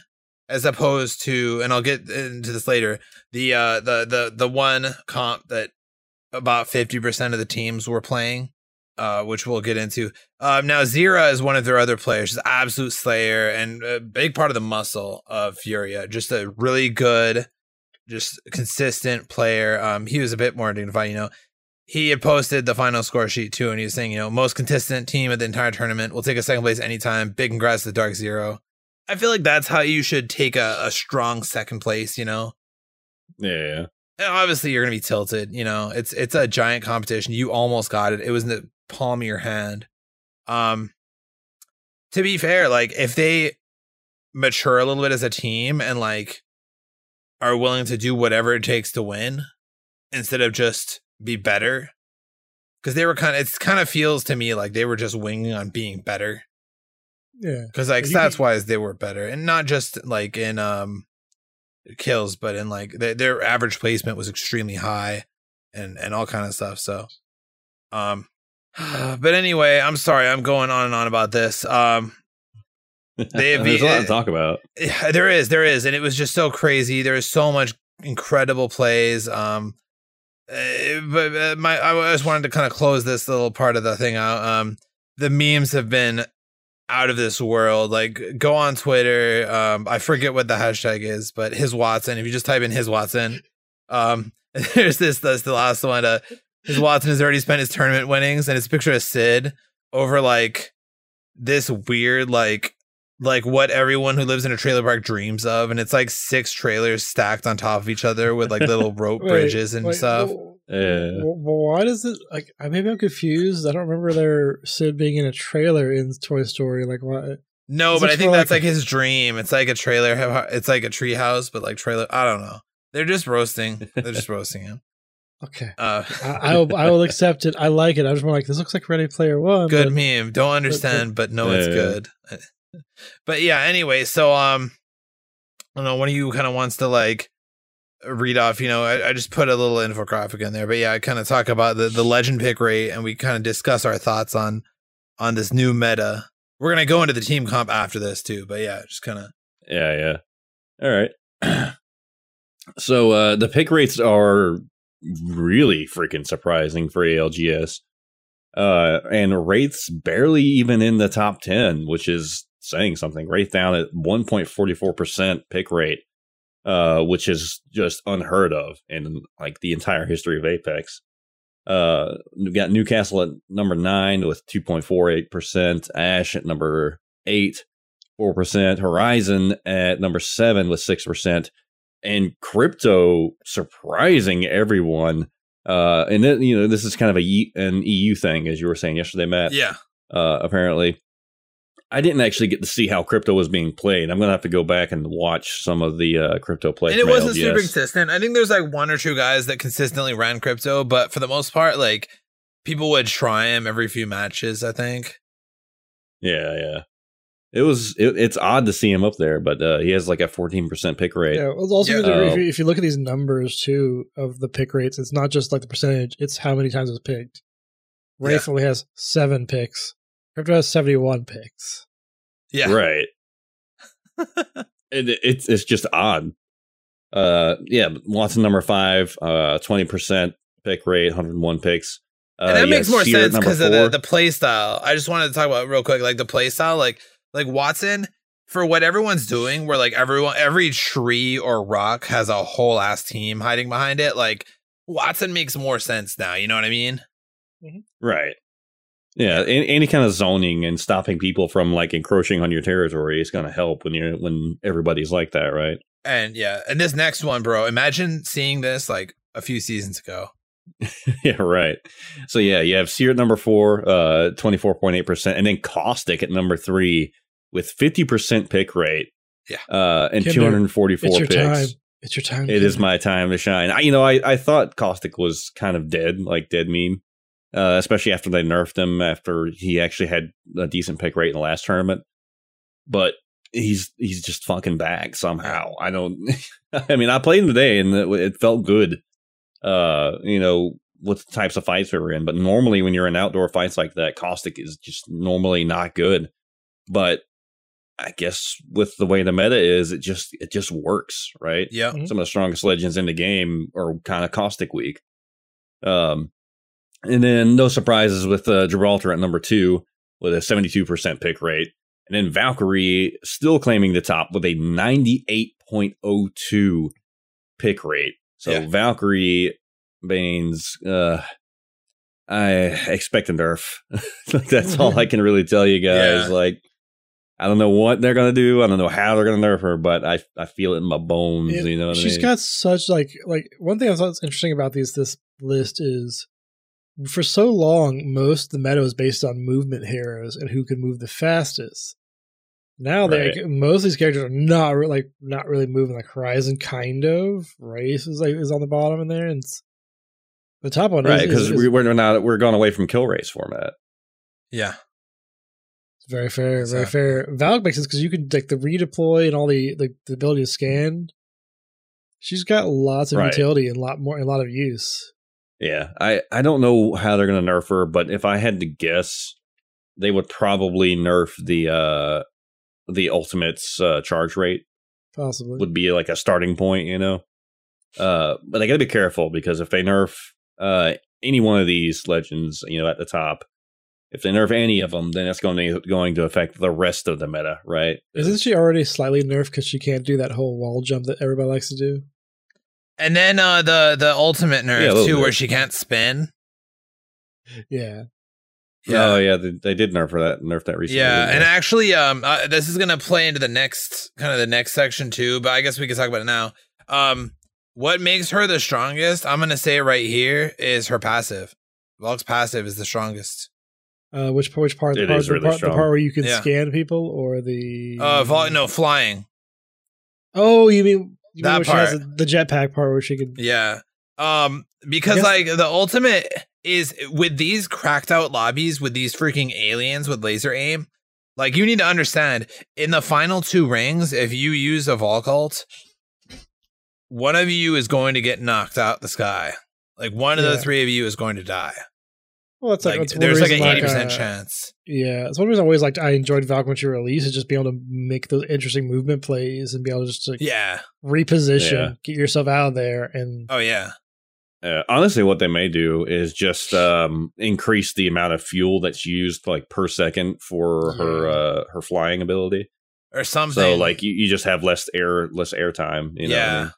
as opposed to, and I'll get into this later. The uh, the the the one comp that about fifty percent of the teams were playing, uh, which we'll get into. Um, now Zira is one of their other players, She's absolute slayer and a big part of the muscle of Furia. Just a really good, just consistent player. Um, he was a bit more dignified, you know he had posted the final score sheet too, and he was saying, you know, most consistent team of the entire tournament. We'll take a second place anytime. Big congrats to Dark Zero. I feel like that's how you should take a, a strong second place, you know? Yeah. And obviously you're gonna be tilted, you know. It's it's a giant competition. You almost got it. It was in the palm of your hand. Um to be fair, like if they mature a little bit as a team and like are willing to do whatever it takes to win instead of just be better because they were kind of it kind of feels to me like they were just winging on being better Yeah. because like You stats wise, they were better and not just like in um kills but in like their, their average placement was extremely high and and all kind of stuff so um <sighs> but anyway i'm sorry i'm going on and on about this um <laughs> They have there's a lot to talk about. There is, there is, and it was just so crazy there is so much incredible plays um uh, but uh, my i just wanted to kind of close this little part of the thing out um the memes have been out of this world. Like go on twitter. Um i forget what the hashtag is but HisWattson if you just type in HisWattson um <laughs> there's this that's the last one uh HisWattson has already spent his tournament winnings and it's a picture of sid over like this weird like like what everyone who lives in a trailer park dreams of and it's like six trailers stacked on top of each other with like little <laughs> rope Wait, bridges and wait, stuff. Well, Yeah. well, why does it like? I maybe I'm confused. I don't remember their Sid being in a trailer in Toy Story. Like, why? no Is but i think that's like- like his dream it's like a trailer it's like a tree house but like trailer i don't know they're just roasting they're just <laughs> roasting him Okay, uh I, I will. I will <laughs> accept it. I like it. I just more like this looks like Ready Player One. good but- meme don't understand but know it's Yeah. good <laughs> but yeah anyway so um i don't know one of you kind of wants to like read off you know I, I just put a little infographic in there but yeah i kind of talk about the the legend pick rate and we kind of discuss our thoughts on on this new meta we're gonna go into the team comp after this too but yeah just kind of Yeah, yeah. All right. <clears throat> so uh the pick rates are really freaking surprising for ALGS. Uh and rates barely even in the top 10, which is saying something. Right down at 1.44% pick rate. Uh which is just unheard of in like the entire history of Apex. Uh we've got Newcastle at number 9 with 2.48%, Ash at number 8 four percent. Horizon at number seven with six percent, and crypto surprising everyone. Uh, and then you know this is kind of a an EU thing, as you were saying yesterday, Matt. yeah Uh, apparently, I didn't actually get to see how crypto was being played. I'm gonna have to go back and watch some of the uh, crypto play. and it wasn't super consistent i think there's like one or two guys that consistently ran crypto but for the most part like people would try him every few matches i think Yeah, yeah. It was. It, it's odd to see him up there, but uh, he has like a 14 percent pick rate. Yeah, well, also Yeah. good if, Oh. you, if you look at these numbers too of the pick rates, it's not just like the percentage; it's how many times it's picked. Wraith only has seven picks. Crypto has seventy-one picks. yeah Right. <laughs> it, it's it's just odd. Uh, yeah, Wattson number five, uh, twenty percent pick rate, hundred and one picks. Uh, and that you makes more Seer sense because of the, four. the play style. I just wanted to talk about it real quick, like the play style, like like Wattson for what everyone's doing, where like everyone, every tree or rock has a whole ass team hiding behind it. Like Wattson makes more sense now. You know what I mean? right. Yeah, any, any kind of zoning and stopping people from like encroaching on your territory is going to help when you're when everybody's like that, right? And yeah, and this next one, bro. Imagine seeing this like a few seasons ago. <laughs> yeah, right. So yeah, you have Seer at number four, uh, twenty four point eight percent, and then Caustic at number three with fifty percent pick rate. Yeah. uh, and Kinder, two hundred and forty It's four your picks. time. It's your time. It is Kinder. my time to shine. I, you know, I, I thought Caustic was kind of dead, like dead meme, uh, especially after they nerfed him after he actually had a decent pick rate in the last tournament. But he's he's just fucking back somehow. I don't. <laughs> I mean, I played him today and it, it felt good. Uh, you know, with the types of fights we were in. But normally, when you're in outdoor fights like that, Caustic is just normally not good. But I guess with the way the meta is, it just it just works, right? Yeah. Mhm. some of the strongest legends in the game are kind of caustic weak. Um, and then no surprises with uh, Gibraltar at number two with a 72% pick rate. And then Valkyrie still claiming the top with a 98.02 pick rate. So Yeah. Valkyrie Baines, uh, I expect a nerf. <laughs> That's all I <laughs> can really tell you guys. Yeah. Like, I don't know what they're gonna do. I don't know how they're gonna nerf her, but I I feel it in my bones. You know what She's I mean? got such like like one thing I thought was interesting about these this list is for so long most of the meta was based on movement heroes and who could move the fastest. Now they Right. most of these characters are not re- like not really moving. Like Horizon, kind of race is like is on the bottom in there, and the top one right because is, is we, we're not we're going away from kill race format. Yeah. very fair, very fair. Valk makes sense because you can like the redeploy and all the like the ability to scan. She's got lots of Right. utility and a lot more, a lot of use. Yeah, I I don't know how they're gonna nerf her, but if I had to guess, they would probably nerf the uh the ultimate's uh, charge rate Possibly. would be like a starting point, you know. Uh, but they got to be careful because if they nerf uh any one of these legends, you know, at the top, if they nerf any of them, then that's going to going to affect the rest of the meta, right? Isn't she already slightly nerfed because she can't do that whole wall jump that everybody likes to do? And then uh the the ultimate Yeah, nerf little too, bit. where she can't spin. Yeah. Oh yeah, they, they did nerf for that, nerf that recently. Yeah, and actually, um, uh, this is gonna play into the next kind of the next section too. But I guess we can talk about it now. Um, what makes her the strongest? I'm gonna say right here is her passive. Valk's passive is the strongest. Uh, which which part? The part, is the, really part the part where you can Yeah. scan people, or the Uh, Vol- no flying. Oh, you mean you That where she has part. the, jetpack part where she could? Yeah. Um, because guess- like the ultimate is with these cracked out lobbies with these freaking aliens with laser aim. Like you need to understand in the final two rings, if you use a Valk ult, one of you is going to get knocked out the sky. Like one of Yeah. the three of you is going to die. Well, that's like, Like that's there's like an eighty percent uh, chance. Yeah, that's one reason I always liked. I enjoyed Valk when she released is just being able to make those interesting movement plays and be able to just like Yeah. reposition, Yeah. get yourself out of there, and Oh yeah. Uh, honestly, what they may do is just um, increase the amount of fuel that's used like per second for her uh, her flying ability. Or something. So like you, you just have less air less air time. You know what I yeah. mean?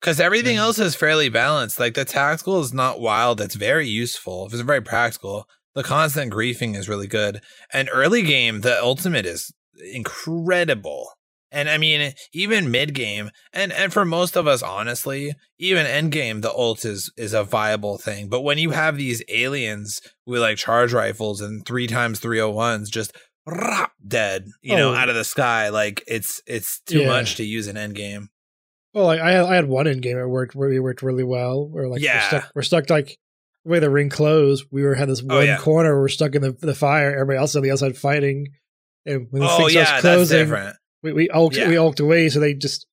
Because everything Yeah. else is fairly balanced. Like the tactical is not wild. It's very useful. It's very practical. The constant griefing is really good. And early game, the ultimate is incredible. And I mean, even mid game, and and for most of us, honestly, even end game, the ult is is a viable thing. But when you have these aliens with like charge rifles and three times three hundred ones, just rap, dead, you know, Oh. out of the sky, like it's it's too Yeah. much to use in end game. Well, like I had, I had one in game it worked where it worked really well. Where like Yeah. we're stuck, we're stuck like the way the ring closed. We were had this Oh, one yeah. corner. where We're stuck in the the fire. Everybody else on the outside fighting. And when the Oh thing starts closing, we we ulked, Yeah. we ulked away, so they just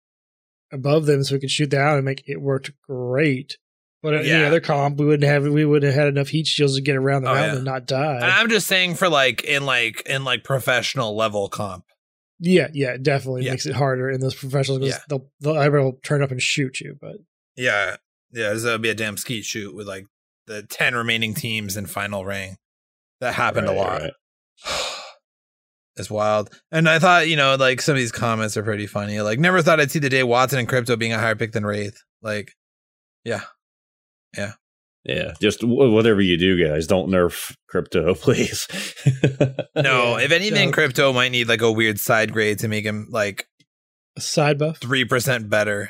above them, so we could shoot down and make it worked great. But in any Yeah. other comp, we wouldn't have we wouldn't have had enough heat shields to get around the Oh, mountain yeah. and not die. And I'm just saying for like in like in like professional level comp. Yeah, yeah, it definitely Yeah. makes it harder in those professionals because Yeah. they'll they'll everybody will turn up and shoot you. But Yeah, yeah, this would be a damn skeet shoot with like the ten remaining teams in final ring. That happened Right, a lot. right. <sighs> It's wild. And I thought, you know, like some of these comments are pretty funny. Like, never thought I'd see the day Wattson and Crypto being a higher pick than Wraith. Like, yeah. Yeah. Yeah, just w- whatever you do, guys, don't nerf crypto, <laughs> please. No, if anything, don't- crypto might need like a weird side grade to make him like A side buff. three percent better.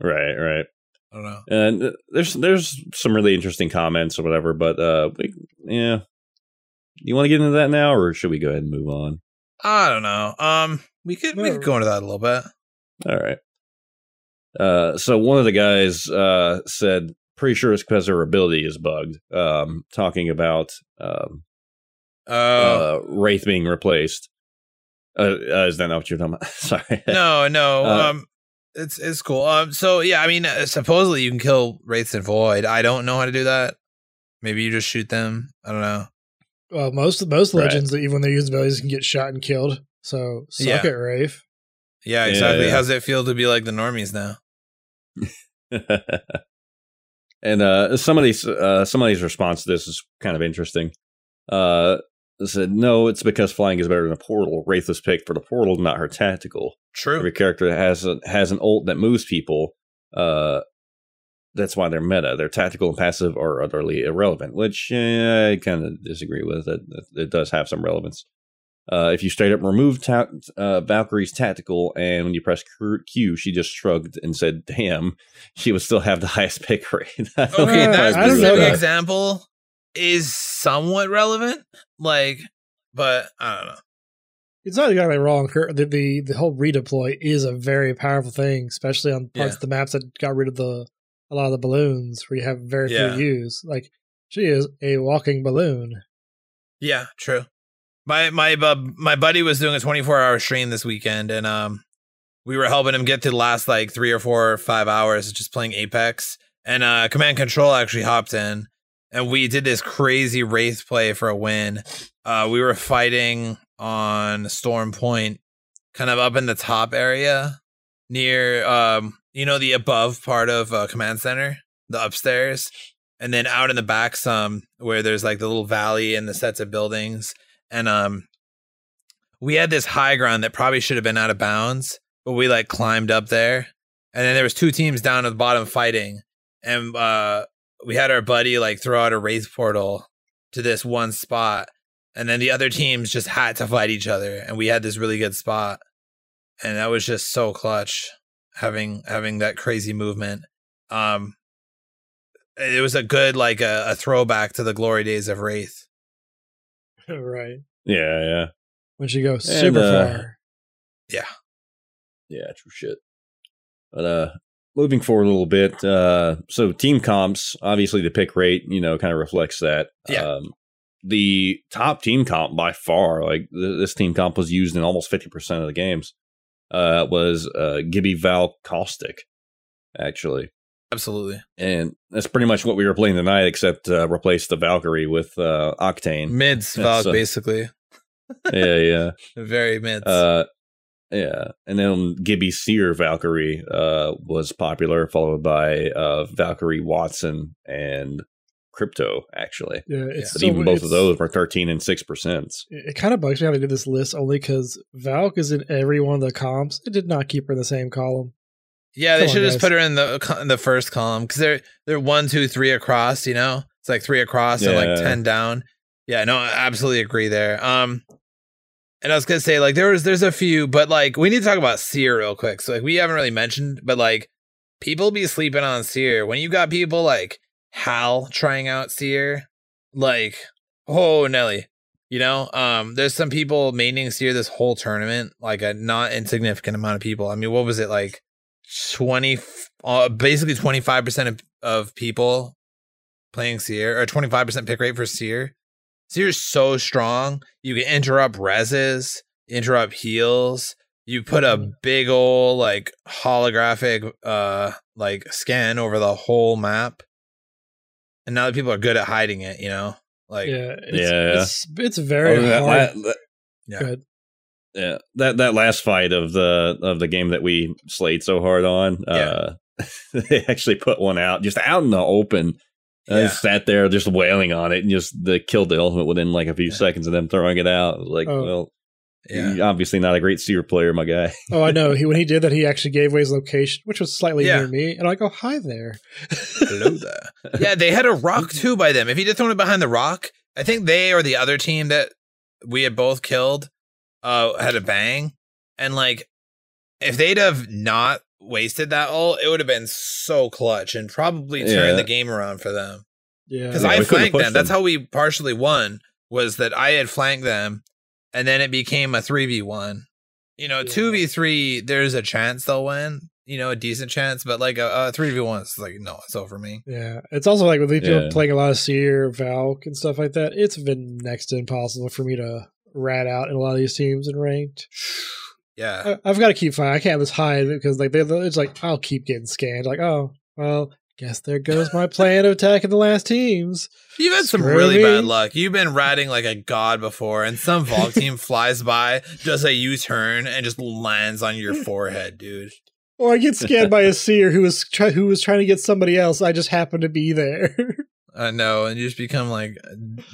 right, right. I don't know. And uh, there's there's some really interesting comments or whatever, but uh, we, yeah. You want to get into that now, or should we go ahead and move on? I don't know. Um, we could we could go into that a little bit. All right. Uh, so one of the guys uh, said, "Pretty sure it's because her ability is bugged." Um, talking about um, Oh uh, Wraith being replaced. Uh, uh, is that not what you're talking about? <laughs> Sorry. no, no. <laughs> Uh, um, it's it's cool. Um, so yeah, I mean, uh, supposedly you can kill wraiths in void. I don't know how to do that. Maybe you just shoot them. I don't know. Well, most most Right. legends, even when they use abilities, can get shot and killed. So suck Yeah. it, Wraith. Yeah, Yeah, exactly. yeah. How's it feel to be like the normies now? <laughs> and uh, somebody's uh, somebody's response to this is kind of interesting. Uh, said, "No, it's because flying is better than a portal. Wraith was picked for the portal, not her tactical. True. Every character that has a, has an ult that moves people. Uh, that's why they're meta. Their tactical and passive are utterly irrelevant, which eh, I kind of disagree with. It, it does have some relevance. Uh, if you straight up remove ta- uh, Valkyrie's tactical, and when you press Q, she just shrugged and said, "Damn," she would still have the <laughs> highest pick rate. <laughs> Okay, know if that I don't know specific that. example is somewhat relevant. Like, but I don't know. It's not exactly wrong. The, the the whole redeploy is a very powerful thing, especially on parts Yeah. of the maps that got rid of the a lot of the balloons, where you have very Yeah. few use. Like she is a walking balloon. Yeah, true. My my bu- my buddy was doing a 24 hour stream this weekend, and um, we were helping him get to the last like three or four or five hours just playing Apex. And uh, Command Control actually hopped in, and we did this crazy wraith play for a win. Uh, we were fighting on Storm Point, kind of up in the top area near um, you know, the above part of uh, Command Center, the upstairs, and then out in the back some where there's like the little valley and the sets of buildings and um we had this high ground that probably should have been out of bounds but we like climbed up there and then there was two teams down at the bottom fighting and uh we had our buddy like throw out a wraith portal to this one spot and then the other teams just had to fight each other and we had this really good spot and that was just so clutch having having that crazy movement. Um it was a good like a, a throwback to the glory days of wraith <laughs> right. Yeah, yeah, When she goes And, super uh, far. yeah. Yeah, true shit. But uh, moving forward a little bit. Uh, so team comps, obviously the pick rate, you know, kind of reflects that. Yeah. Um, the top team comp by far, like th- this team comp was used in almost fifty percent of the games. Uh, was uh Gibby Val Caustic, actually. Absolutely and that's pretty much what we were playing tonight, except uh, replace the Valkyrie with uh, Octane. mids That's, Valk uh, basically <laughs> yeah, yeah, <laughs> very mids uh, yeah. And then Gibby Seer Valkyrie uh, was popular, followed by uh, Valkyrie Wattson and Crypto. Actually, Yeah, it's but so, even both of those were thirteen and six percent. It, it kind of bugs me how they did this list only because Valk is in every one of the comps. It did not keep her in the same column. Yeah they come on, should have just guys. put her in the in the first column because they're they're one two three across you know? It's like three across and like Yeah. 10 down. Yeah no i absolutely agree there. Um and i was gonna say like there was there's a few but like we need to talk about seer real quick so like we haven't really mentioned but like people be sleeping on seer. When you got people like hal trying out seer like oh nelly you know? Um there's some people maining seer this whole tournament like a not insignificant amount of people. I mean what was it like 20 uh, basically 25% of, of people playing seer or 25% pick rate for seer. Seer is so strong. You can interrupt reses interrupt heals. You put a big old like holographic uh like scan over the whole map. And now that people are good at hiding it you know? Like yeah, it's, Yeah. it's it's very Oh, that, hard. la- that- Yeah. Good. yeah, that that last fight of the of the game that we slayed so hard on, Yeah. uh, <laughs> they actually put one out just out in the open. I Yeah. just sat there just wailing on it and just the killed the ultimate within like a few Yeah. seconds of them throwing it out. It like, Oh. well, Yeah. Obviously not a great seer player, my guy. Oh, I know. He when he did that, he actually gave away his location, which was slightly Yeah. near me, and I go, "Hi there." Hello there. <laughs> Yeah, they had a rock too by them. If he'd have thrown it behind the rock, I think they or the other team that we had both killed uh had a bang. And like if they'd have not wasted that all, it would have been so clutch and probably turned Yeah. the game around for them. Yeah, Because Yeah, I we flanked them. pushed That's. How we partially won. Was that I had flanked them, and then it became a three v one. You know, Yeah. two v three, there's a chance they'll win. You know, a decent chance, but like a three v one, it's like no, it's over me. Yeah, it's also like with these people Yeah. playing a lot of Seer, Valk, and stuff like that. It's been next to impossible for me to rat out in a lot of these teams in ranked. <sighs> Yeah, I, I've got to keep fine. I can't just hide because like they, it's like I'll keep getting scanned. Like oh well, guess there goes my plan of attacking the last teams. you've had some Screw really me. bad luck. You've been ratting like a god before, and some Valk <laughs> team flies by, does a U turn, and just lands on your forehead, dude. Or I get scanned by a <laughs> Seer who was try, who was trying to get somebody else. I just happen to be there. I know, and you just become like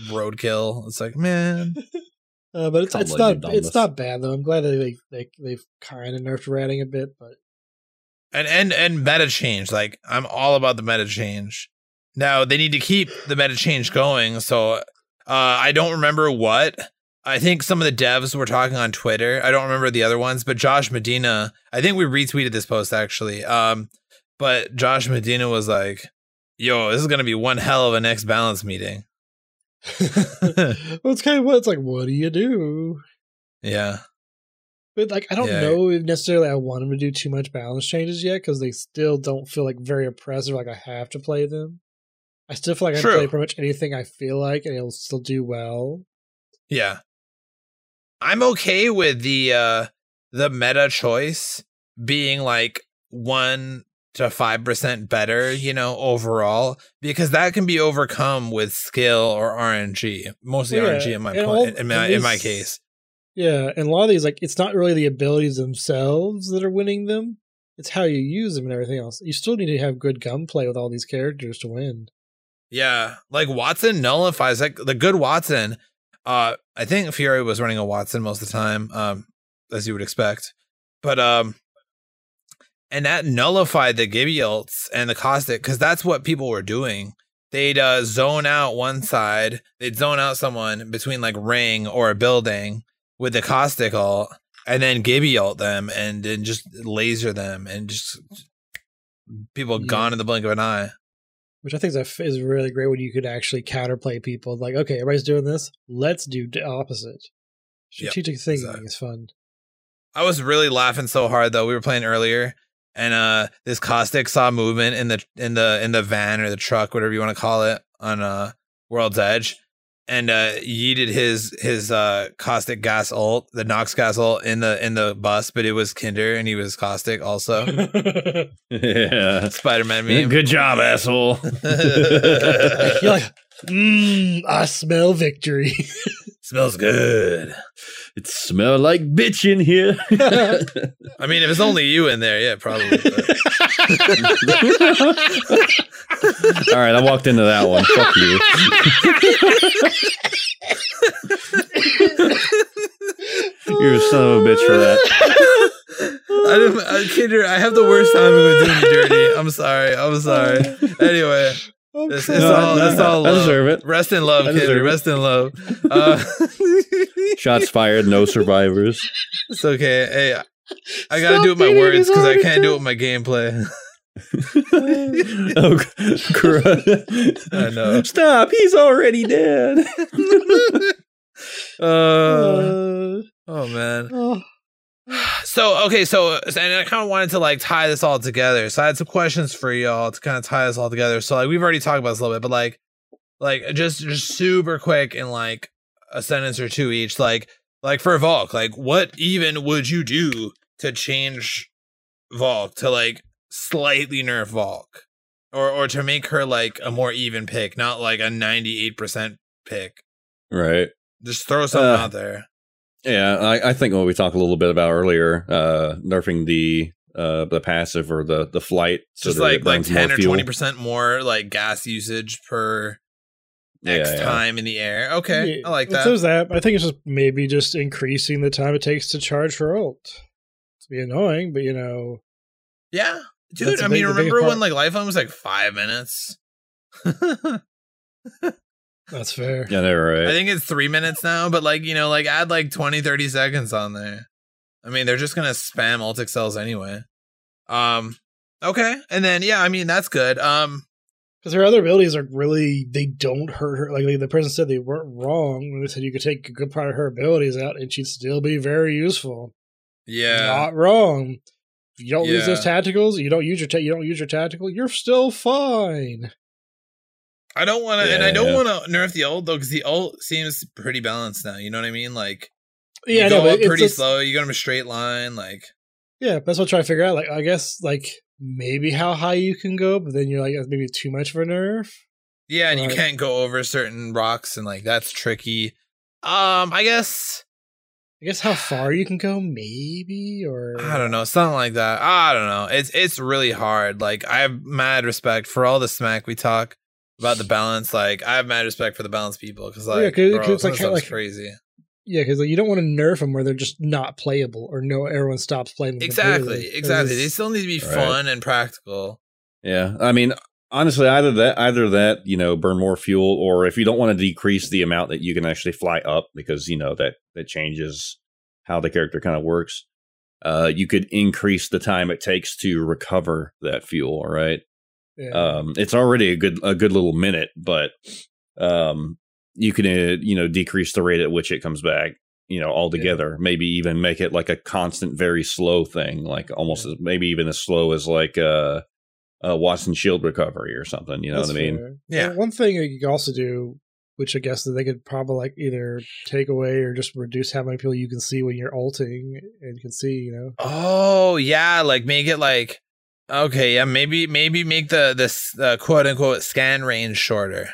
roadkill. It's like, man, <laughs> Uh, but it's Can't it's believe not it's not bad though. I'm glad that they they they've kind of nerfed ratting a bit, but and and and meta change. Like I'm all about the meta change. Now they need to keep the meta change going. So uh, I don't remember what. I think some of the devs were talking on Twitter. I don't remember the other ones, but Josh Medina. I think we retweeted this post actually. Um, but Josh Medina was like, "Yo, this is gonna be one hell of a next balance meeting." <laughs> well, it's kind of what it's like. What do you do? yeah, But like, I don't Yeah. know if necessarily I want them to do too much balance changes yet because they still don't feel like very oppressive. Like I have to play them. I still feel like I True. can play pretty much anything I feel like, and it'll still do well. yeah. I'm okay with the uh the meta choice being like one to five percent better, you know, overall, because that can be overcome with skill or RNG. Mostly yeah, RNG in my point, all- in my and in my case. Yeah, and a lot of these, like, it's not really the abilities themselves that are winning them. It's how you use them and everything else. You still need to have good gunplay with all these characters to win. Yeah, like Wattson nullifies like the good Wattson. Uh, I think Fury was running a Wattson most of the time, um, as you would expect. But um, and that nullified the Gibbyults and the caustic because that's what people were doing. They'd uh, zone out one side, they'd zone out someone between like ring or a building with the caustic ult, and then Gibby ult them and then just laser them and just people Yeah. gone in the blink of an eye. Which I think is, is really great when you could actually counterplay people. Like, okay, everybody's doing this. Let's do the opposite. Yep, Strategic thinking exactly. is fun. I was really laughing so hard though. We were playing earlier, and uh, this caustic saw movement in the in the in the van or the truck, whatever you want to call it, on uh World's Edge, and uh, yeeted his his uh caustic gas ult, the Nox gas ult in the in the bus, but it was Kinder and he was caustic also. <laughs> yeah. Spider Man meme. Good job, asshole. <laughs> You're like, mmm, I smell victory. <laughs> Smells good. it smelled like bitch in here. <laughs> I mean, if it's only you in there, yeah, probably. <laughs> All right, I walked into that one. Fuck you. <laughs> You're a son of a bitch for that. I didn't, I, Kinder, I have the worst time with doing the journey. I'm sorry. I'm sorry. Anyway, I'm It's, crying. it's No, all, no, it's all I deserve it. Rest in love, I kid. Rest in love. <laughs> Uh, Shots fired, no survivors. it's okay. Hey, I gotta Stop do it with my words because I can't do it with my gameplay. <laughs> oh, crud. I know. <laughs> Stop, he's already dead. Uh, Uh, oh man. oh. <sighs> So okay, so and I kind of wanted to like tie this all together. So I had some questions for y'all to kind of tie this all together. So like we've already talked about this a little bit, but like, like just just super quick in like a sentence or two each. Like like for Valk, like what even would you do to change Valk to like slightly nerf Valk, or or to make her like a more even pick, not like a ninety eight percent pick. right. Just throw something Uh, out there. Yeah, I, I think what we talked a little bit about earlier, uh, nerfing the uh, the passive or the the flight, so just like like ten or twenty percent more like gas usage per X Yeah, yeah. time in the air. Okay, Yeah, I like so that. there's that. I think it's just maybe just increasing the time it takes to charge for ult. To be annoying, but you know, Yeah, dude. I the mean, big- the biggest remember when part. like Lifeline was like five minutes? <laughs> <laughs> that's fair. Yeah, they're right. I think it's three minutes now, but like, you know, like add like 20, 30 seconds on there. I mean, they're just gonna spam ult cells anyway. Um, okay. And then yeah, I mean that's good. Um Because her other abilities are really they don't hurt her. Like, like the person said, they weren't wrong they said you could take a good part of her abilities out and she'd still be very useful. yeah. Not wrong. If you don't use those tacticals, you don't use your ta- you don't use your tactical, you're still fine. I don't wanna and I don't yeah. wanna nerf the ult though, because the ult seems pretty balanced now. You know what I mean? Like Yeah, you know, go but up pretty just- slow, you go in a straight line, like Yeah, that's what I'm trying to figure out. Like, I guess like maybe how high you can go, but then you're like that's maybe too much of a nerf. Yeah, and you can't go over certain rocks and like that's tricky. Um, I guess I guess how <sighs> far you can go, maybe, or I don't know, something like that. I don't know. It's it's really hard. Like I have mad respect for all the smack we talk about the balance. Like I have mad respect for the balance people because Oh, Yeah, like, 'cause- bro, 'cause it's like- of like- crazy. Yeah, because like, you don't want to nerf them where they're just not playable, or no, everyone stops playing them. Exactly, completely. exactly. They still need to be Right. fun and practical. Yeah, I mean, honestly, either that, either that, you know, burn more fuel, or if you don't want to decrease the amount that you can actually fly up, because you know that that changes how the character kind of works. Uh, you could increase the time it takes to recover that fuel. All right, yeah. um, it's already a good a good little minute, but um, you can uh, you know decrease the rate at which it comes back. You know, altogether, maybe even make it like a constant, very slow thing, like almost Yeah. as, maybe even as slow as like uh, uh, Wattson Shield recovery or something. You know That's what I mean? fair. Yeah. Well, one thing that you could also do, which I guess that they could probably like either take away or just reduce how many people you can see when you're ulting, and you can see, you know. Oh yeah, like make it like okay, yeah, maybe maybe make the this uh, quote unquote scan range shorter.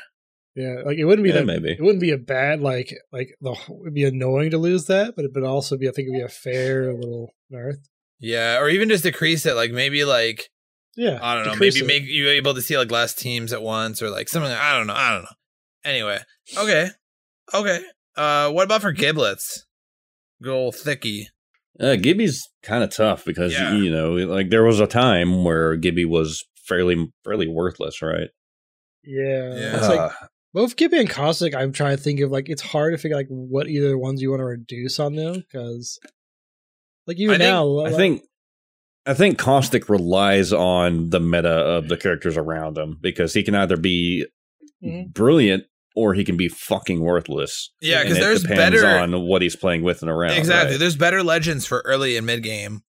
Yeah, like it wouldn't be Yeah, that maybe. it wouldn't be a bad like like the it'd be annoying to lose that, but it would also be I think it'd be a fair little nerf. Yeah, or even just decrease it. Like maybe like Yeah, I don't know, maybe it. make you able to see like less teams at once or like something. I don't know. I don't know. Anyway, okay, okay. Uh, what about for giblets? Good old thicky. Uh, Gibby's kind of tough because Yeah. you know, like there was a time where Gibby was fairly fairly worthless, right? Yeah, Yeah. it's like both Gibby and Caustic. I'm trying to think of like it's hard to figure like what either ones you want to reduce on them because like even I think- now I think I think Caustic relies on the meta of the characters around him because he can either be Mhm. brilliant or he can be fucking worthless. Yeah, because there's depends better. on what he's playing with and around. exactly, right? there's better legends for early and mid game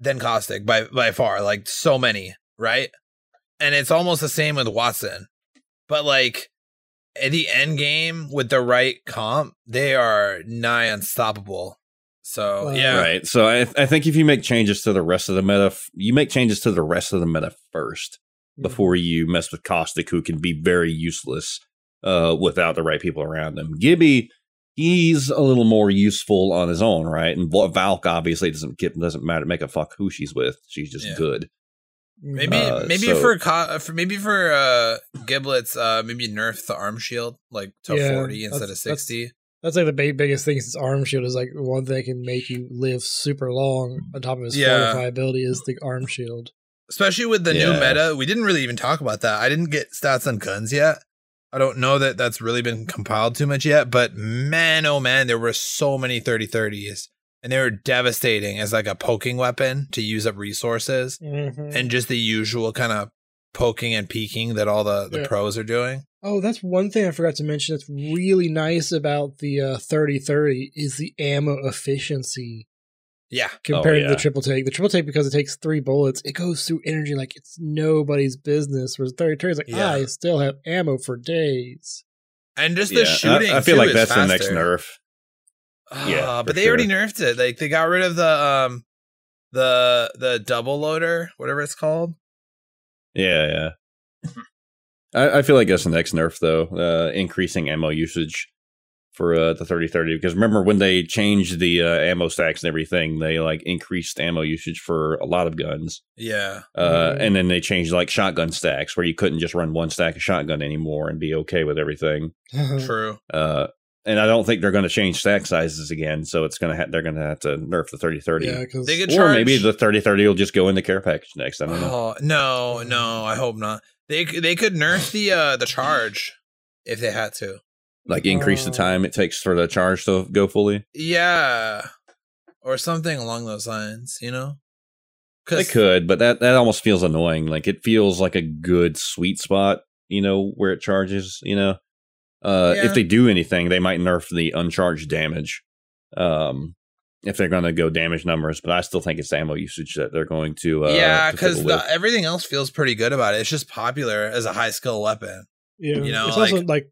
than Caustic by by far. Like so many, right? And it's almost the same with Wattson, but like at the end game with the right comp, they are nigh unstoppable. So Well, yeah, Right. So I, I think if you make changes to the rest of the meta, you make changes to the rest of the meta first Mm-hmm. before you mess with Caustic, who can be very useless uh, without the right people around him. Gibby, he's a little more useful on his own, right? And Valk obviously doesn't get doesn't matter make a fuck who she's with. She's just Yeah. good. Maybe Uh, maybe so- for, co- for maybe for uh giblets uh maybe nerf the arm shield like to Yeah, 40 instead of that's- that's- 60. That's like the big, biggest thing. Since arm shield is like one thing that can make you live super long. On top of his Yeah. fortify ability is the arm shield. Especially with the new meta. We didn't really even talk about that. I didn't get stats on guns yet. I don't know that that's really been compiled too much yet, but man oh man, there were so many 30-30s and they were devastating as like a poking weapon to use up resources Mm-hmm. and just the usual kind of poking and peeking that all the, the Yeah. pros are doing. Oh, that's one thing I forgot to mention. That's really nice about the uh, 30-30 is the ammo efficiency Yeah. compared to yeah. the triple take. The triple take because it takes three bullets, it goes through energy like it's nobody's business. Whereas 30-30 is like Yeah. I still have ammo for days. And just the Yeah, shooting. I, I feel too like is that's the next faster. nerf. Yeah, Ah, but they already nerfed it. Like they got rid of the um the the double loader, whatever it's called. Yeah, yeah. I, I feel like that's the next nerf though. Uh, increasing ammo usage. For uh, the 3030 because remember when they changed the uh, ammo stacks and everything, they like increased ammo usage for a lot of guns. Yeah. Uh, Mhm. and then they changed like shotgun stacks where you couldn't just run one stack of shotgun anymore and be okay with everything. <laughs> True. Uh, and I don't think they're going to change stack sizes again, so it's going to ha- they're going to have to nerf the 3030. yeah, because They could or charge. maybe the 3030 will just go in the care package next. I don't know. Oh no, no, I hope not. They they could nerf the uh the charge if they had to. Like increase the Oh. time it takes for the charge to go fully. Yeah, or something along those lines. You know, They could, but that that almost feels annoying. Like it feels like a good sweet spot, you know, where it charges. You know, uh, Yeah. if they do anything, they might nerf the uncharged damage. Um, if they're going to go damage numbers, but I still think it's ammo usage that they're going to. Uh, yeah, because everything else feels pretty good about it. It's just popular as a high skill weapon. yeah, you know, it's also like- like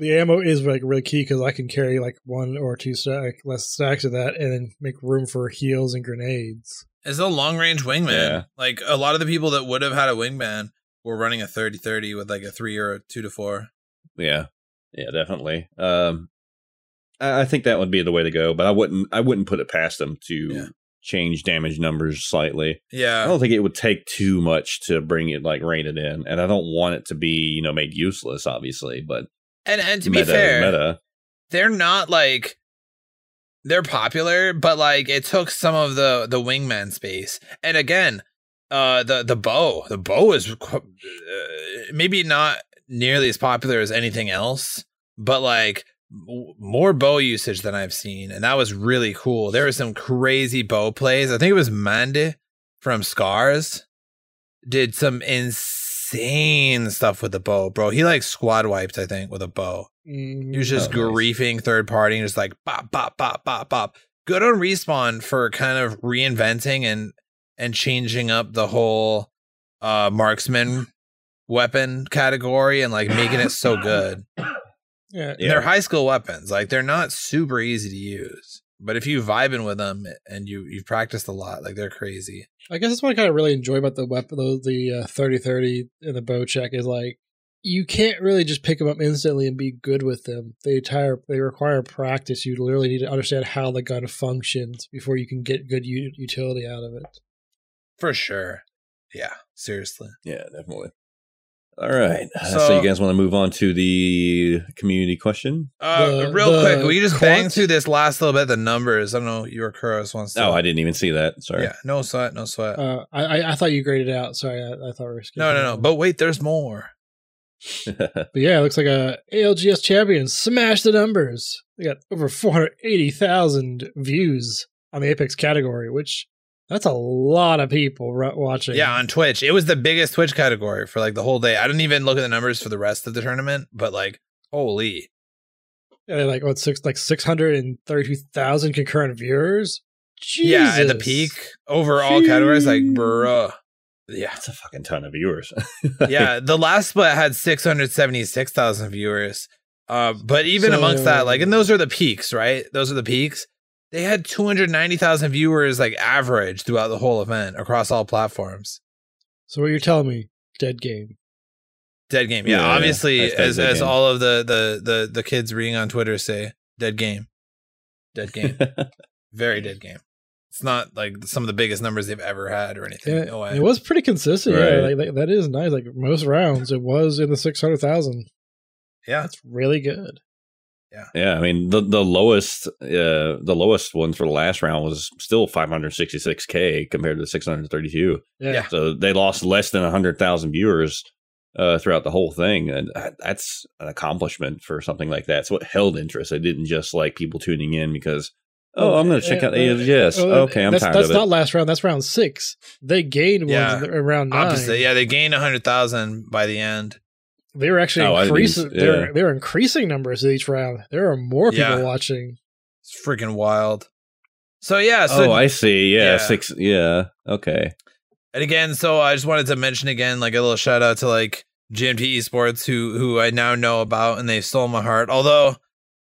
the ammo is like really key because I can carry like one or two stack less stacks of that and then make room for heals and grenades. It's a long range wingman. Yeah. Like a lot of the people that would have had a wingman were running a 30-30 with like a three or a two to four. Yeah, yeah, definitely. Um, I, I think that would be the way to go, but I wouldn't. I wouldn't put it past them to Yeah. change damage numbers slightly. Yeah. I don't think it would take too much to bring it like rein it in, and I don't want it to be you know made useless, obviously. But and and to be meta is fair, meta. they're not like they're popular, but like it took some of the the wingman space. And again, uh, the the bow, the bow is uh, maybe not nearly as popular as anything else, but like w- more bow usage than I've seen, and that was really cool. There were some crazy bow plays. I think it was Mandy from Scars did some insane stuff with the bow, bro. He like squad wiped, I think, with a bow. He was just Oh, nice. griefing third party and just like bop bop bop bop bop. Good on respawn for kind of reinventing and and changing up the whole uh marksman weapon category and like making it so good. yeah, And they're high skill weapons. Like they're not super easy to use. But if you vibing with them and you you've practiced a lot, like they're crazy. I guess that's what I kind of really enjoy about the weapon, the, the uh, 30-30 and the bow check is like you can't really just pick them up instantly and be good with them. They entire they require practice. You literally need to understand how the gun functions before you can get good u- utility out of it. For sure. Yeah, seriously. Yeah, definitely. All right, uh, so, So- you guys want to move on to the community question? Uh, The- real the quick, we just bang through this last little bit? The numbers. I don't know. Your Kuros wants to. Oh, I didn't even see that. Sorry. Yeah, no sweat, no sweat. Uh, I, I I thought you graded out. Sorry, I, I thought we were skipping no, no, no. But wait, there's more. <laughs> But yeah, it looks like a ALGS champion smashed the numbers. They got over 480,000 views on the Apex category, which that's a lot of people ru- watching. Yeah, on Twitch, it was the biggest Twitch category for like the whole day. I didn't even look at the numbers for the rest of the tournament, but like, holy, Yeah, like what six like 632,000 concurrent viewers. Jesus. yeah, at the peak over all categories, like, bruh, yeah, it's a fucking ton of viewers. <laughs> yeah. The last split had six hundred seventy six thousand viewers. Uh, but even So- amongst that, like, and those are the peaks, right? Those are the peaks. They had two hundred ninety thousand viewers, like average throughout the whole event across all platforms. So what you're telling me, dead game. Dead game, yeah. Yeah, yeah. obviously, Hashtag as dead as game. all of the, the the the kids reading on Twitter say, dead game, dead game, <laughs> very dead game. It's not like some of the biggest numbers they've ever had or anything. Yeah, no it was pretty consistent. Yeah, like, like, that is nice. Like most rounds, it was in the 600,000. yeah, That's really good. Yeah, Yeah. I mean the the lowest uh, the lowest one for the last round was still 566k compared to 632. Yeah. Yeah. So they lost less than 100,000 viewers uh, throughout the whole thing, and that's an accomplishment for something like that. So it held interest. It didn't just like people tuning in because oh, I'm going to check out Uh, ALGS. uh, okay, I'm that's, tired That's of it. not last round. That's round six. They gained Yeah. ones in round nine. opposite. Yeah, they gained hundred thousand by the end. They were actually Oh, I didn't increasing. even- They're they're increasing numbers each round. There are more people Yeah. watching. It's freaking wild. So yeah, so oh, I see. Yeah, Yeah. six. Yeah, okay. And again, so I just wanted to mention again, like a little shout out to like GMT Esports, who who I now know about, and they stole my heart. Although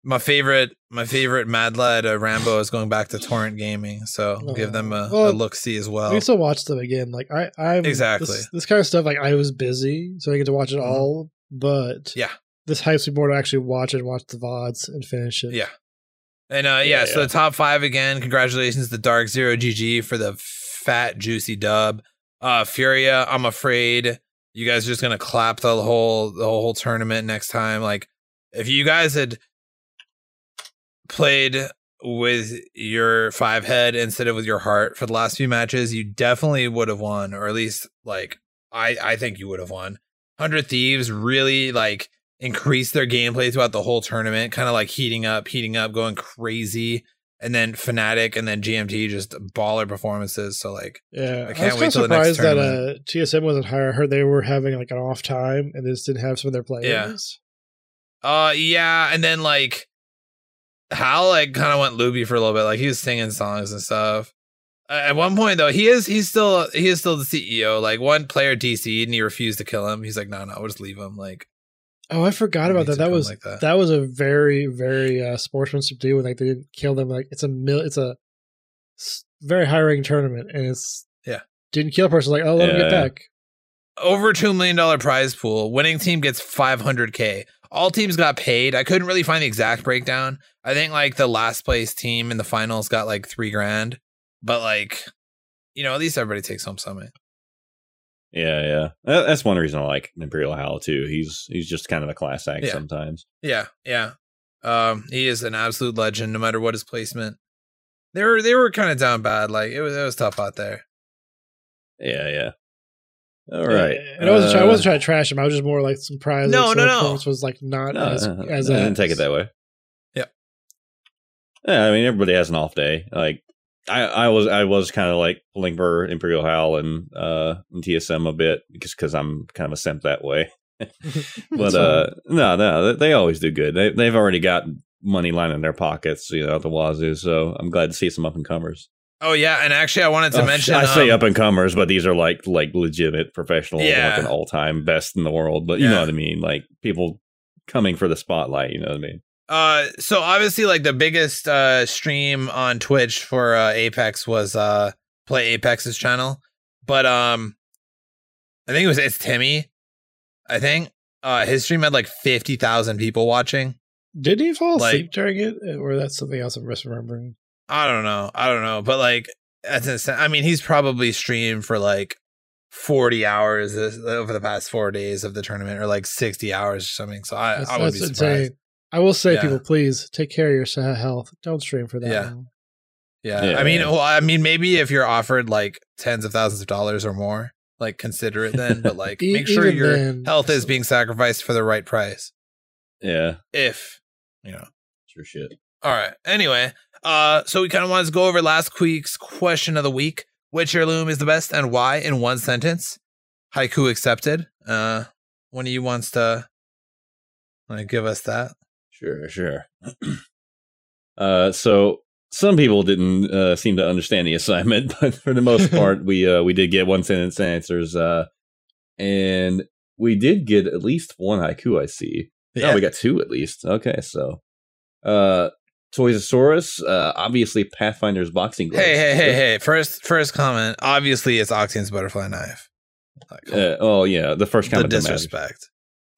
my favorite, my favorite Mad Lad uh, Rambo is going back to Torrent Gaming, so give them a, Well, a look see as well. can still watch them again. Like I, I'm Exactly. This, this kind of stuff. Like I was busy, so I get to watch it Mhm. all. But Yeah. this hypes me more to actually watch it, watch the vods, and finish it. Yeah. And uh, yeah, Yeah, so yeah. the top five again. Congratulations to Dark Zero GG for the fat juicy dub. Uh, Furia, I'm afraid you guys are just gonna clap the whole the whole tournament next time. Like, if you guys had played with your five head instead of with your heart for the last few matches, you definitely would have won, or at least like I I think you would have won. Hundred Thieves really like increased their gameplay throughout the whole tournament, kind of like heating up, heating up, going crazy. And then Fnatic and then GMT just baller performances. So like Yeah, I I, can't was wait till the next surprised that uh, TSM wasn't higher. I heard they were having like an off time and they just didn't have some of their players. Yeah. Uh yeah, and then like Hal like kind of went loopy for a little bit. Like he was singing songs and stuff. At one point though, he is he's still he is still the CEO. Like one player DC'd and he refused to kill him. He's like, no, no, we'll just leave him. Like Oh, I forgot about that. That was like that. that. was a very very uh, sportsmanship deal. When like they didn't kill them. Like it's a mil. It's a very high ranking tournament, and it's Yeah. didn't kill a person. Like oh, let him get back. over two million dollar prize pool. Winning team gets five hundred k. All teams got paid. I couldn't really find the exact breakdown. I think like the last place team in the finals got like three grand, but like you know at least everybody takes home something. Yeah, yeah. That- That's one reason I like ImperialHal too. He's he's just kind of a class act Yeah. sometimes. Yeah, yeah. Um, he is an absolute legend, no matter what his placement. They were they were kind of down bad. Like it was it was tough out there. Yeah, yeah. All right. And I wasn't. try- I Uh, wasn't trying to trash him. I was just more like surprised. No, like, no, no. performance Was like not No, as uh, as I a, didn't take it that way. Yep. Yeah, I mean everybody has an off day. Like I, I was I was kind of like pulling for ImperialHal and uh and TSM a bit because because I'm kind of a simp that way. <laughs> but uh no no they, they always do good. They they've already got money lined in their pockets, you know, at the wazoo. So I'm glad to see some up and comers. Oh yeah, and actually I wanted to Oh, mention. I say um, up and comers, but these are like like legitimate professional, Yeah. like an all time best in the world. But you Yeah. know what I mean, like people coming for the spotlight. You know what I mean? Uh, so obviously, like the biggest uh stream on Twitch for uh, Apex was uh Play Apex's channel, but um, I think it was it's Timmy. I think uh his stream had like fifty thousand people watching. Did he fall Like- asleep during it, or that's something else I'm misremembering? I don't know, I don't know, but like that's insane. I mean, he's probably streamed for like forty hours this, over the past four days of the tournament, or like sixty hours or something. So I, That's, I would be surprised. insane. I will say, Yeah. people, please take care of your health. Don't stream for that. Yeah. long. Yeah. Yeah. I mean, well, I mean, maybe if you're offered like tens of thousands of dollars or more, like consider it then. But like, <laughs> E- make sure your then- health is being sacrificed for the right price. Yeah, If you know. sure shit. All right. Anyway, uh, so we kind of wanted to go over last week's question of the week: Which heirloom is the best and why? In one sentence. Haiku accepted. Uh, one of you wants to like give us that? Sure, sure. <clears throat> uh, so some people didn't uh, seem to understand the assignment, <laughs> but for the most <laughs> part, we uh, we did get one sentence answers, uh, and we did get at least one haiku. I see. Oh, we got two at least. Okay, so uh, Toysosaurus, uh, obviously Pathfinder's boxing gloves. Hey, hey, hey, hey! First, first comment. Obviously, it's Octane's butterfly knife. Like. Uh, oh yeah, the first comment. matters. disrespect.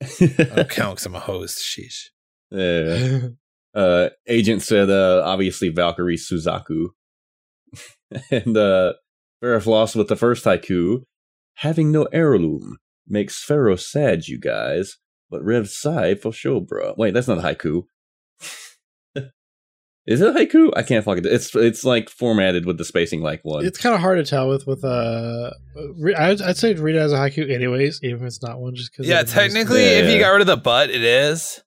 I don't count 'cause I'm a host. Sheesh. Yeah. uh agent said uh obviously valkyrie suzaku <laughs> and uh Farrah lost with the first haiku having no heirloom makes pharaoh sad you guys but rev sai for sure bro wait that's not a haiku <laughs> is it a haiku i can't fucking it's it's like formatted with the spacing like one it's kind of hard to tell with with uh. I'd, I'd say read it as a haiku, anyways, even if it's not one, just because. Yeah, technically, Yeah, if you got rid of the butt, it is.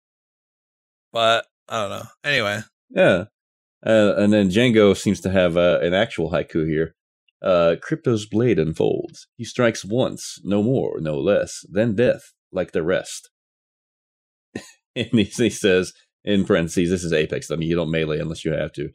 But I don't know. Anyway, Yeah. Uh, and then Django seems to have uh, an actual haiku here. Uh, Crypto's blade unfolds. He strikes once, no more, no less, then death, like the rest. <laughs> and he, he says, in parentheses, this is Apex. I mean, you don't melee unless you have to.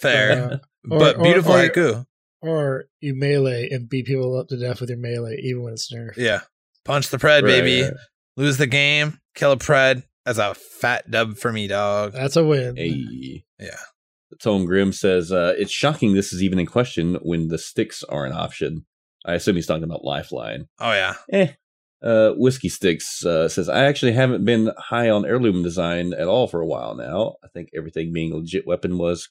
fair, Uh, <laughs> or- but or- beautiful or- haiku. or you melee and beat people up to death with your melee, even when it's nerfed. Yeah, punch the pred, Right, baby. right. Lose the game, kill a pred. That's a fat dub for me, dog. That's a win. Hey. Yeah. Tone Grim says, uh, it's shocking this is even in question when the sticks are an option. I assume he's talking about Lifeline. Oh yeah, Eh. Uh, Whiskey Sticks uh, says, I actually haven't been high on heirloom design at all for a while now. I think everything being a legit weapon was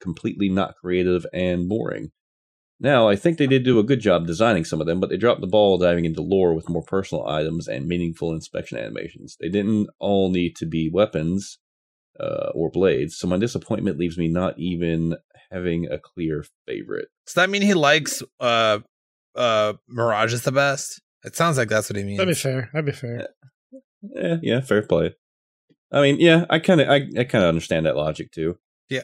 completely not creative and boring. Now, I think they did do a good job designing some of them, but they dropped the ball diving into lore with more personal items and meaningful inspection animations. They didn't all need to be weapons uh, or blades, so my disappointment leaves me not even having a clear favorite. Does that mean he likes uh uh Mirages the best? It sounds like that's what he means. That'd be fair. That'd be fair. Yeah, yeah, fair play. I mean, yeah, I kind of, I, I kind of understand that logic too. Yeah.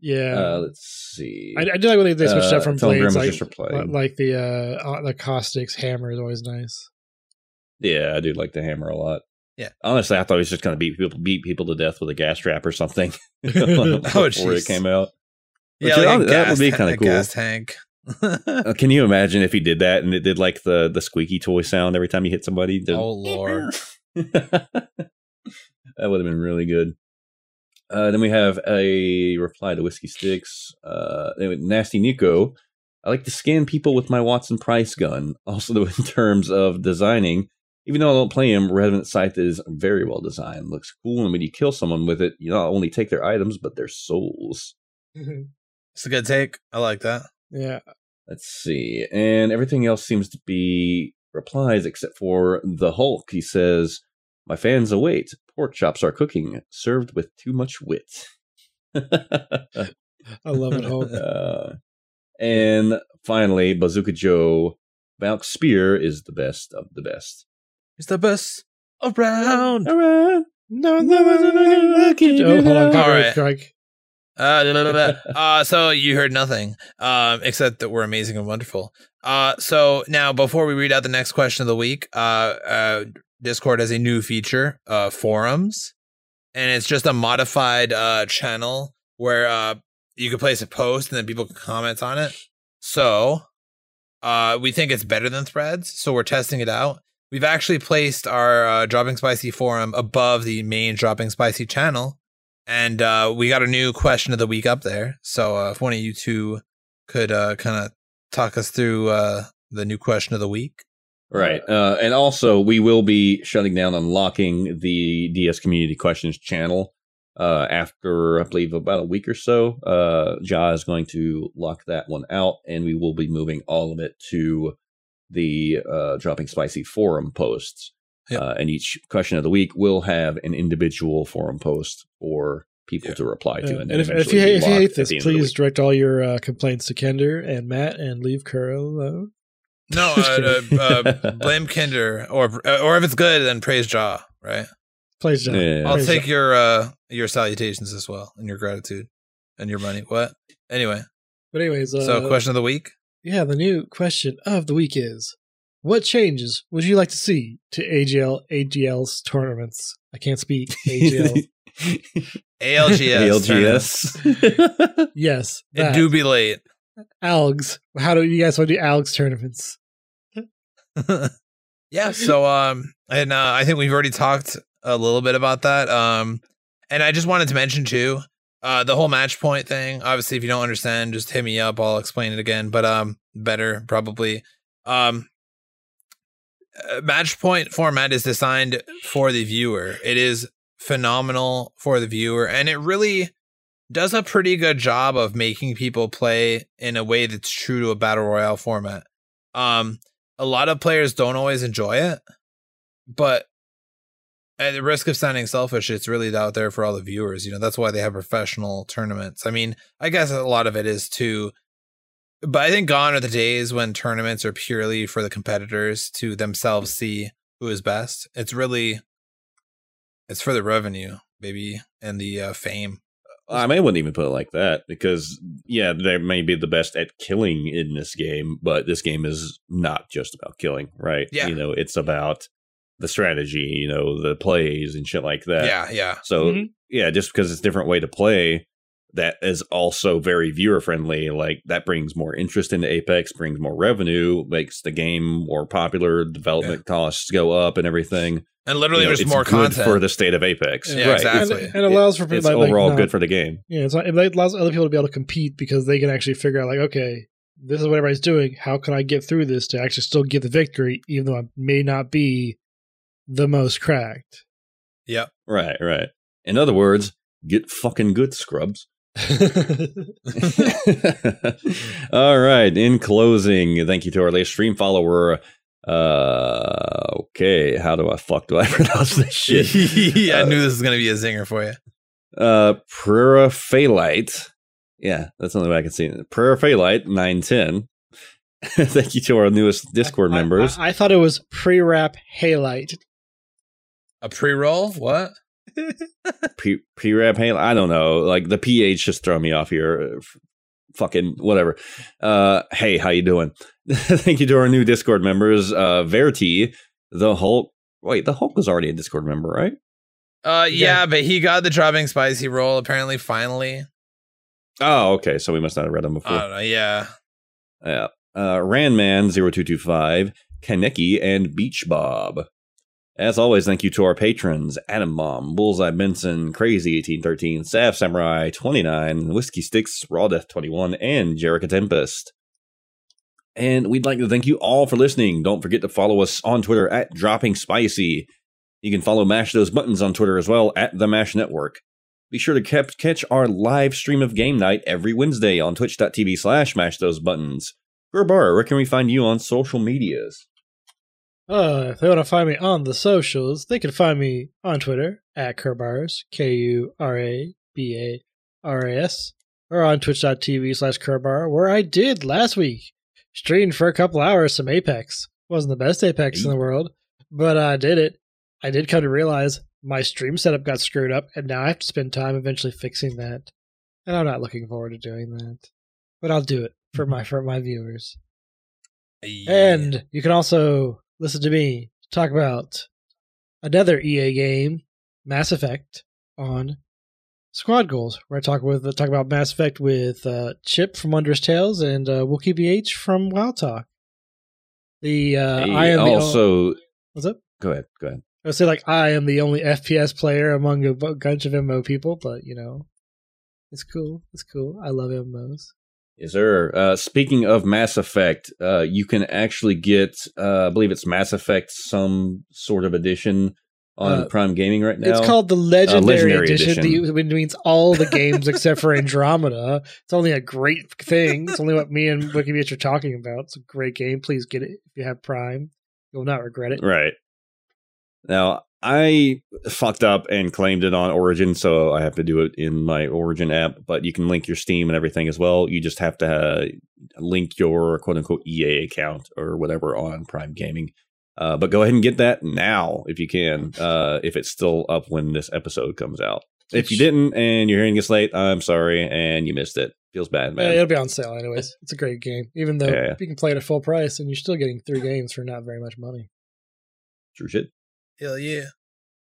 Yeah. Uh, let's see. I, I do like when they, they switched uh, up from Telegram blades, like, just like the uh the caustics hammer is always nice. yeah, I do like the hammer a lot. Yeah. honestly, I thought he was just going to beat people, beat people to death with a gas trap or something <laughs> <laughs> Oh, before it came out. yeah, like a that would be kinda cool. Gas tank. Uh, can you imagine if he did that and it did like the the squeaky toy sound every time you hit somebody? The- oh lord. <laughs> <laughs> that would have been really good. Uh, then we have a reply to Whiskey Sticks. Uh, anyway, Nasty Nico. I like to scan people with my Wattson Price gun. <laughs> Also, in terms of designing, even though I don't play him, Revenant Scythe is very well designed. Looks cool, and when you kill someone with it, you not only take their items but their souls. It's a good take. I like that. Yeah. Let's see. And everything else seems to be replies except for the Hulk. He says, My fans await. Pork chops are cooking, served with too much wit. I love it, Hulk. Uh, and finally, Bazooka Joe. Valk's spear is the best of the best. It's the best around. All right. No, no, no, no, no, Oh, hold on. All right. Craig. Uh, uh, so you heard nothing, um, except that we're amazing and wonderful. Uh, so now before we read out the next question of the week, uh, uh, Discord has a new feature, uh, forums, and it's just a modified uh channel where uh you can place a post and then people can comment on it. So, uh, we think it's better than Threads, so we're testing it out. We've actually placed our uh, Dropping Spicy forum above the main Dropping Spicy channel, and uh, we got a new question of the week up there. So uh, if one of you two could uh, kind of talk us through uh, the new question of the week. Right. Uh, and also, we will be shutting down unlocking the DS Community Questions channel uh, after, I believe, about a week or so. Uh, Ja is going to lock that one out, and we will be moving all of it to the Dropping Spicy forum posts. Yep. Uh, and each question of the week will have an individual forum post or people Yeah. to reply to. Uh, and, and if, if you hate, if you hate this, the end of the please direct all your uh, complaints to Kinder and Matt, and leave Kuro alone. <laughs> No, uh, uh, <laughs> uh, blame Kinder, or or if it's good, then praise Jaw. Right. Please, John. Yeah. I'll Praise take Jah. your uh your salutations as well and your gratitude and your money. What? Anyway, But anyways, uh, so question of the week. Yeah, the new question of the week is: What changes would you like to see to AGL AGL's tournaments? I can't speak AGL. ALGS. ALGS. yes, It that. do be late. Algs. How do you guys want to do Algs tournaments? <laughs> yeah. So um, and uh, I think we've already talked a little bit about that. Um, and I just wanted to mention too, uh, the whole match point thing. Obviously, if you don't understand, just hit me up. I'll explain it again. But um, better probably. Um, match point format is designed for the viewer. It is phenomenal for the viewer, and it really does a pretty good job of making people play in a way that's true to a battle royale format. Um, a lot of players don't always enjoy it, but at the risk of sounding selfish, it's really out there for all the viewers. You know, that's why they have professional tournaments. I mean, I guess a lot of it is too, but I think gone are the days when tournaments are purely for the competitors to themselves see who is best. It's really, it's for the revenue, maybe, and the uh, fame. I mean, I wouldn't even put it like that because, yeah, they may be the best at killing in this game, but this game is not just about killing, right? Yeah. You know, it's about the strategy, you know, the plays and shit like that. yeah, yeah. So, Mhm. yeah, just because it's a different way to play, that is also very viewer friendly. Like, that brings more interest into Apex, brings more revenue, makes the game more popular, development costs go up and everything. And literally, You know, there's it's more good content. for the state of Apex. Yeah, right. exactly. And, and it allows for people It's like, like, overall no, good for the game. Yeah, it's not, it allows other people to be able to compete because they can actually figure out like, okay, this is what everybody's doing. How can I get through this to actually still get the victory, even though I may not be the most cracked? Yep. Right, right. In other words, get fucking good, scrubs. <laughs> All right. In closing, thank you to our latest stream follower. Uh, okay. How do I fuck do I <laughs> pronounce this shit? <laughs> I Uh, knew this was gonna be a zinger for you. Uh, Prera Phalite. Yeah, that's the only way I can see it. Prera Phalite, 910. thank you to our newest Discord I- I- members. I, thought it was pre wrap halite. A pre-roll? What? P P-Rap Halo. I don't know. Like the PH just throw me off here. Fucking whatever. Uh, hey, how you doing? <laughs> Thank you to our new Discord members. Uh, Verity, the Hulk. Wait, the Hulk was already a Discord member, right? Uh, yeah, Yeah. but he got the dropping spicy roll apparently. Finally, Oh, okay. So we must not have read them before. don't know. Yeah, Yeah. Uh, Randman0225, Kaneki, and Beach Bob. As always, thank you to our patrons Adam Mom, Bullseye Benson, Crazy1813, Sav Samurai 29, Whiskey Sticks, Raw Death 21, and Jerica Tempest. And we'd like to thank you all for listening. Don't forget to follow us on Twitter at Dropping Spicy. You can follow Mash Those Buttons on Twitter as well at The Mash Network. Be sure to cap- catch our live stream of game night every Wednesday on twitch.tv slash mash those buttons. Gerbar, where can we find you on social medias? Uh, if they want to find me on the socials, they can find me on Twitter at Kurbars, K U R A B A R A S, or on twitch.tv slash Kurbar, where I did last week. Streamed for a couple hours some Apex. Wasn't the best Apex in the world, but I did it. I did come to realize my stream setup got screwed up, and now I have to spend time eventually fixing that. And I'm not looking forward to doing that. But I'll do it for my for my viewers. Yeah. And you can also listen to me talk about another EA game, Mass Effect, on Squad Goals, where I talk with talk about Mass Effect with uh, Chip from Wondrous Tales and uh, Wookie BH from Wild Talk. The uh, Hey, I am the also, what's up? go ahead, go ahead. I would say like I am the only FPS player among a bunch of MMO people, but you know, it's cool. It's cool. I love MMOs. Yes, there? Uh, speaking of Mass Effect, uh, you can actually get, uh, I believe it's Mass Effect, some sort of edition on Uh, Prime Gaming right now. It's called the Legendary, Legendary Edition, Edition. the- which means all the games except for Andromeda. It's only a great thing. It's only what me and WikiBeach are talking about. It's a great game. Please get it if you have Prime. You'll not regret it. Right. Now, I fucked up and claimed it on Origin, so I have to do it in my Origin app, but you can link your Steam and everything as well. You just have to uh, link your quote unquote EA account or whatever on Prime Gaming. Uh, but go ahead and get that now if you can, uh, if it's still up when this episode comes out. If you didn't and you're hearing this late, I'm sorry and you missed it. Feels bad, man. it'll be on sale anyways. It's a great game, even though Yeah. you can play it at full price and you're still getting three games for not very much money. True shit. Hell yeah,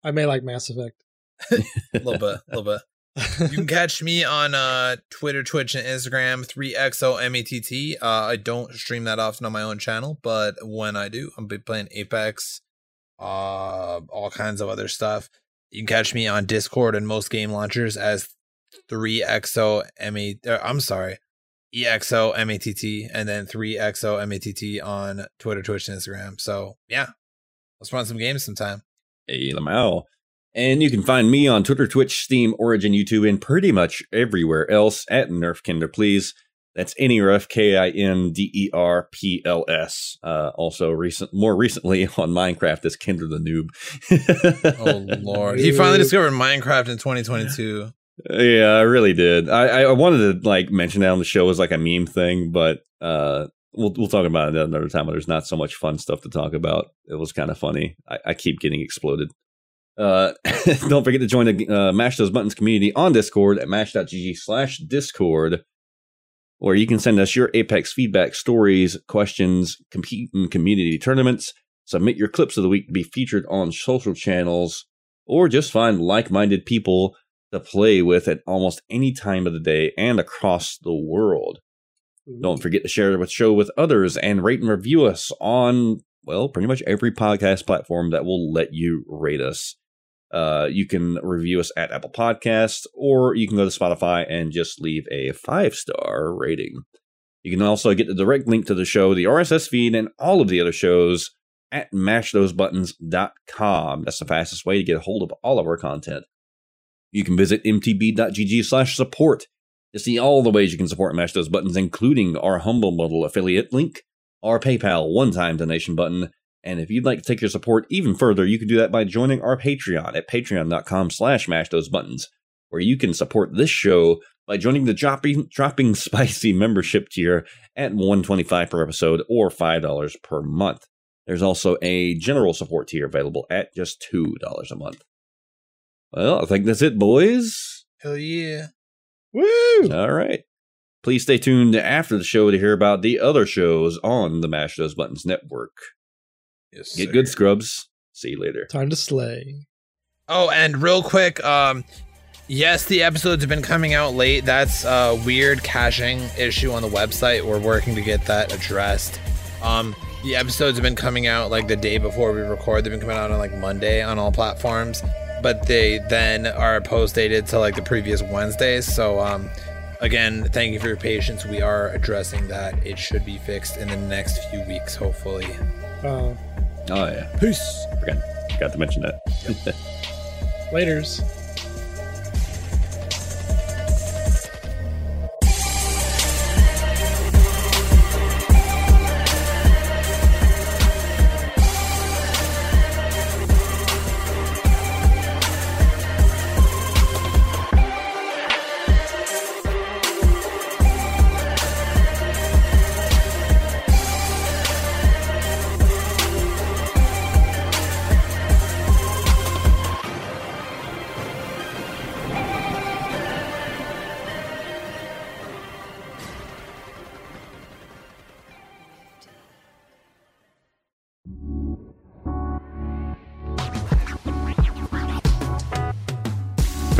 I may like Mass Effect. a <laughs> little bit, a little bit. You can <laughs> catch me on uh, Twitter, Twitch, and Instagram. Three XOMATT. Uh, I don't stream that often on my own channel, but when I do, I'm be playing Apex, uh, all kinds of other stuff. You can catch me on Discord and most game launchers as three XOMA. Uh, I'm sorry, EXOMATT, and then three XOMATT on Twitter, Twitch, and Instagram. So yeah, let's run some games sometime. Hey, Lamau. And you can find me on Twitter, Twitch, Steam, Origin, YouTube, and pretty much everywhere else at Nerf Kinder, please. That's Nerf, K I N D E R P L S. Uh, also, recent, more recently <laughs> on Minecraft as Kinder the Noob. Oh lord, he finally discovered Minecraft in 2022. Yeah, I really did. I, I wanted to like mention that on the show as like a meme thing, but uh, we'll we'll talk about it another time. There's not so much fun stuff to talk about. It was kind of funny. I, I keep getting exploded. Uh, <laughs> don't forget to join the uh, Mash Those Buttons community on Discord at mash.gg slash Discord, where you can send us your Apex feedback, stories, questions, compete in community tournaments, submit your clips of the week to be featured on social channels, or just find like minded people to play with at almost any time of the day and across the world. Don't forget to share the show with others and rate and review us on, well, pretty much every podcast platform that will let you rate us. Uh, you can review us at Apple Podcasts, or you can go to Spotify and just leave a five star rating. You can also get the direct link to the show, the RSS feed, and all of the other shows at mashthosebuttons.com. That's the fastest way to get a hold of all of our content. You can visit mtb.gg slash support to see all the ways you can support Mash Those Buttons, including our Humble Bundle affiliate link, our PayPal one-time donation button, and if you'd like to take your support even further, you can do that by joining our Patreon at patreon.com slash mash those buttons, where you can support this show by joining the dropping, dropping <laughs> spicy membership tier at 125 per episode or $5 per month. There's also a general support tier available at just $2 a month. Well, I think that's it, boys. Hell yeah. Woo! All right. Please stay tuned after the show to hear about the other shows on the Mash Those Buttons network. Yes, Get sir. good, scrubs. See you later. Time to slay. Oh, and real quick, um, yes, the episodes have been coming out late. That's a weird caching issue on the website. We're working to get that addressed. Um, the episodes have been coming out like the day before we record. They've been coming out on like Monday on all platforms, but they then are post dated to like the previous Wednesdays. So, um, again, thank you for your patience. We are addressing that. It should be fixed in the next few weeks, hopefully. Uh, Oh, yeah. Peace. Forgot, forgot to mention that. laters.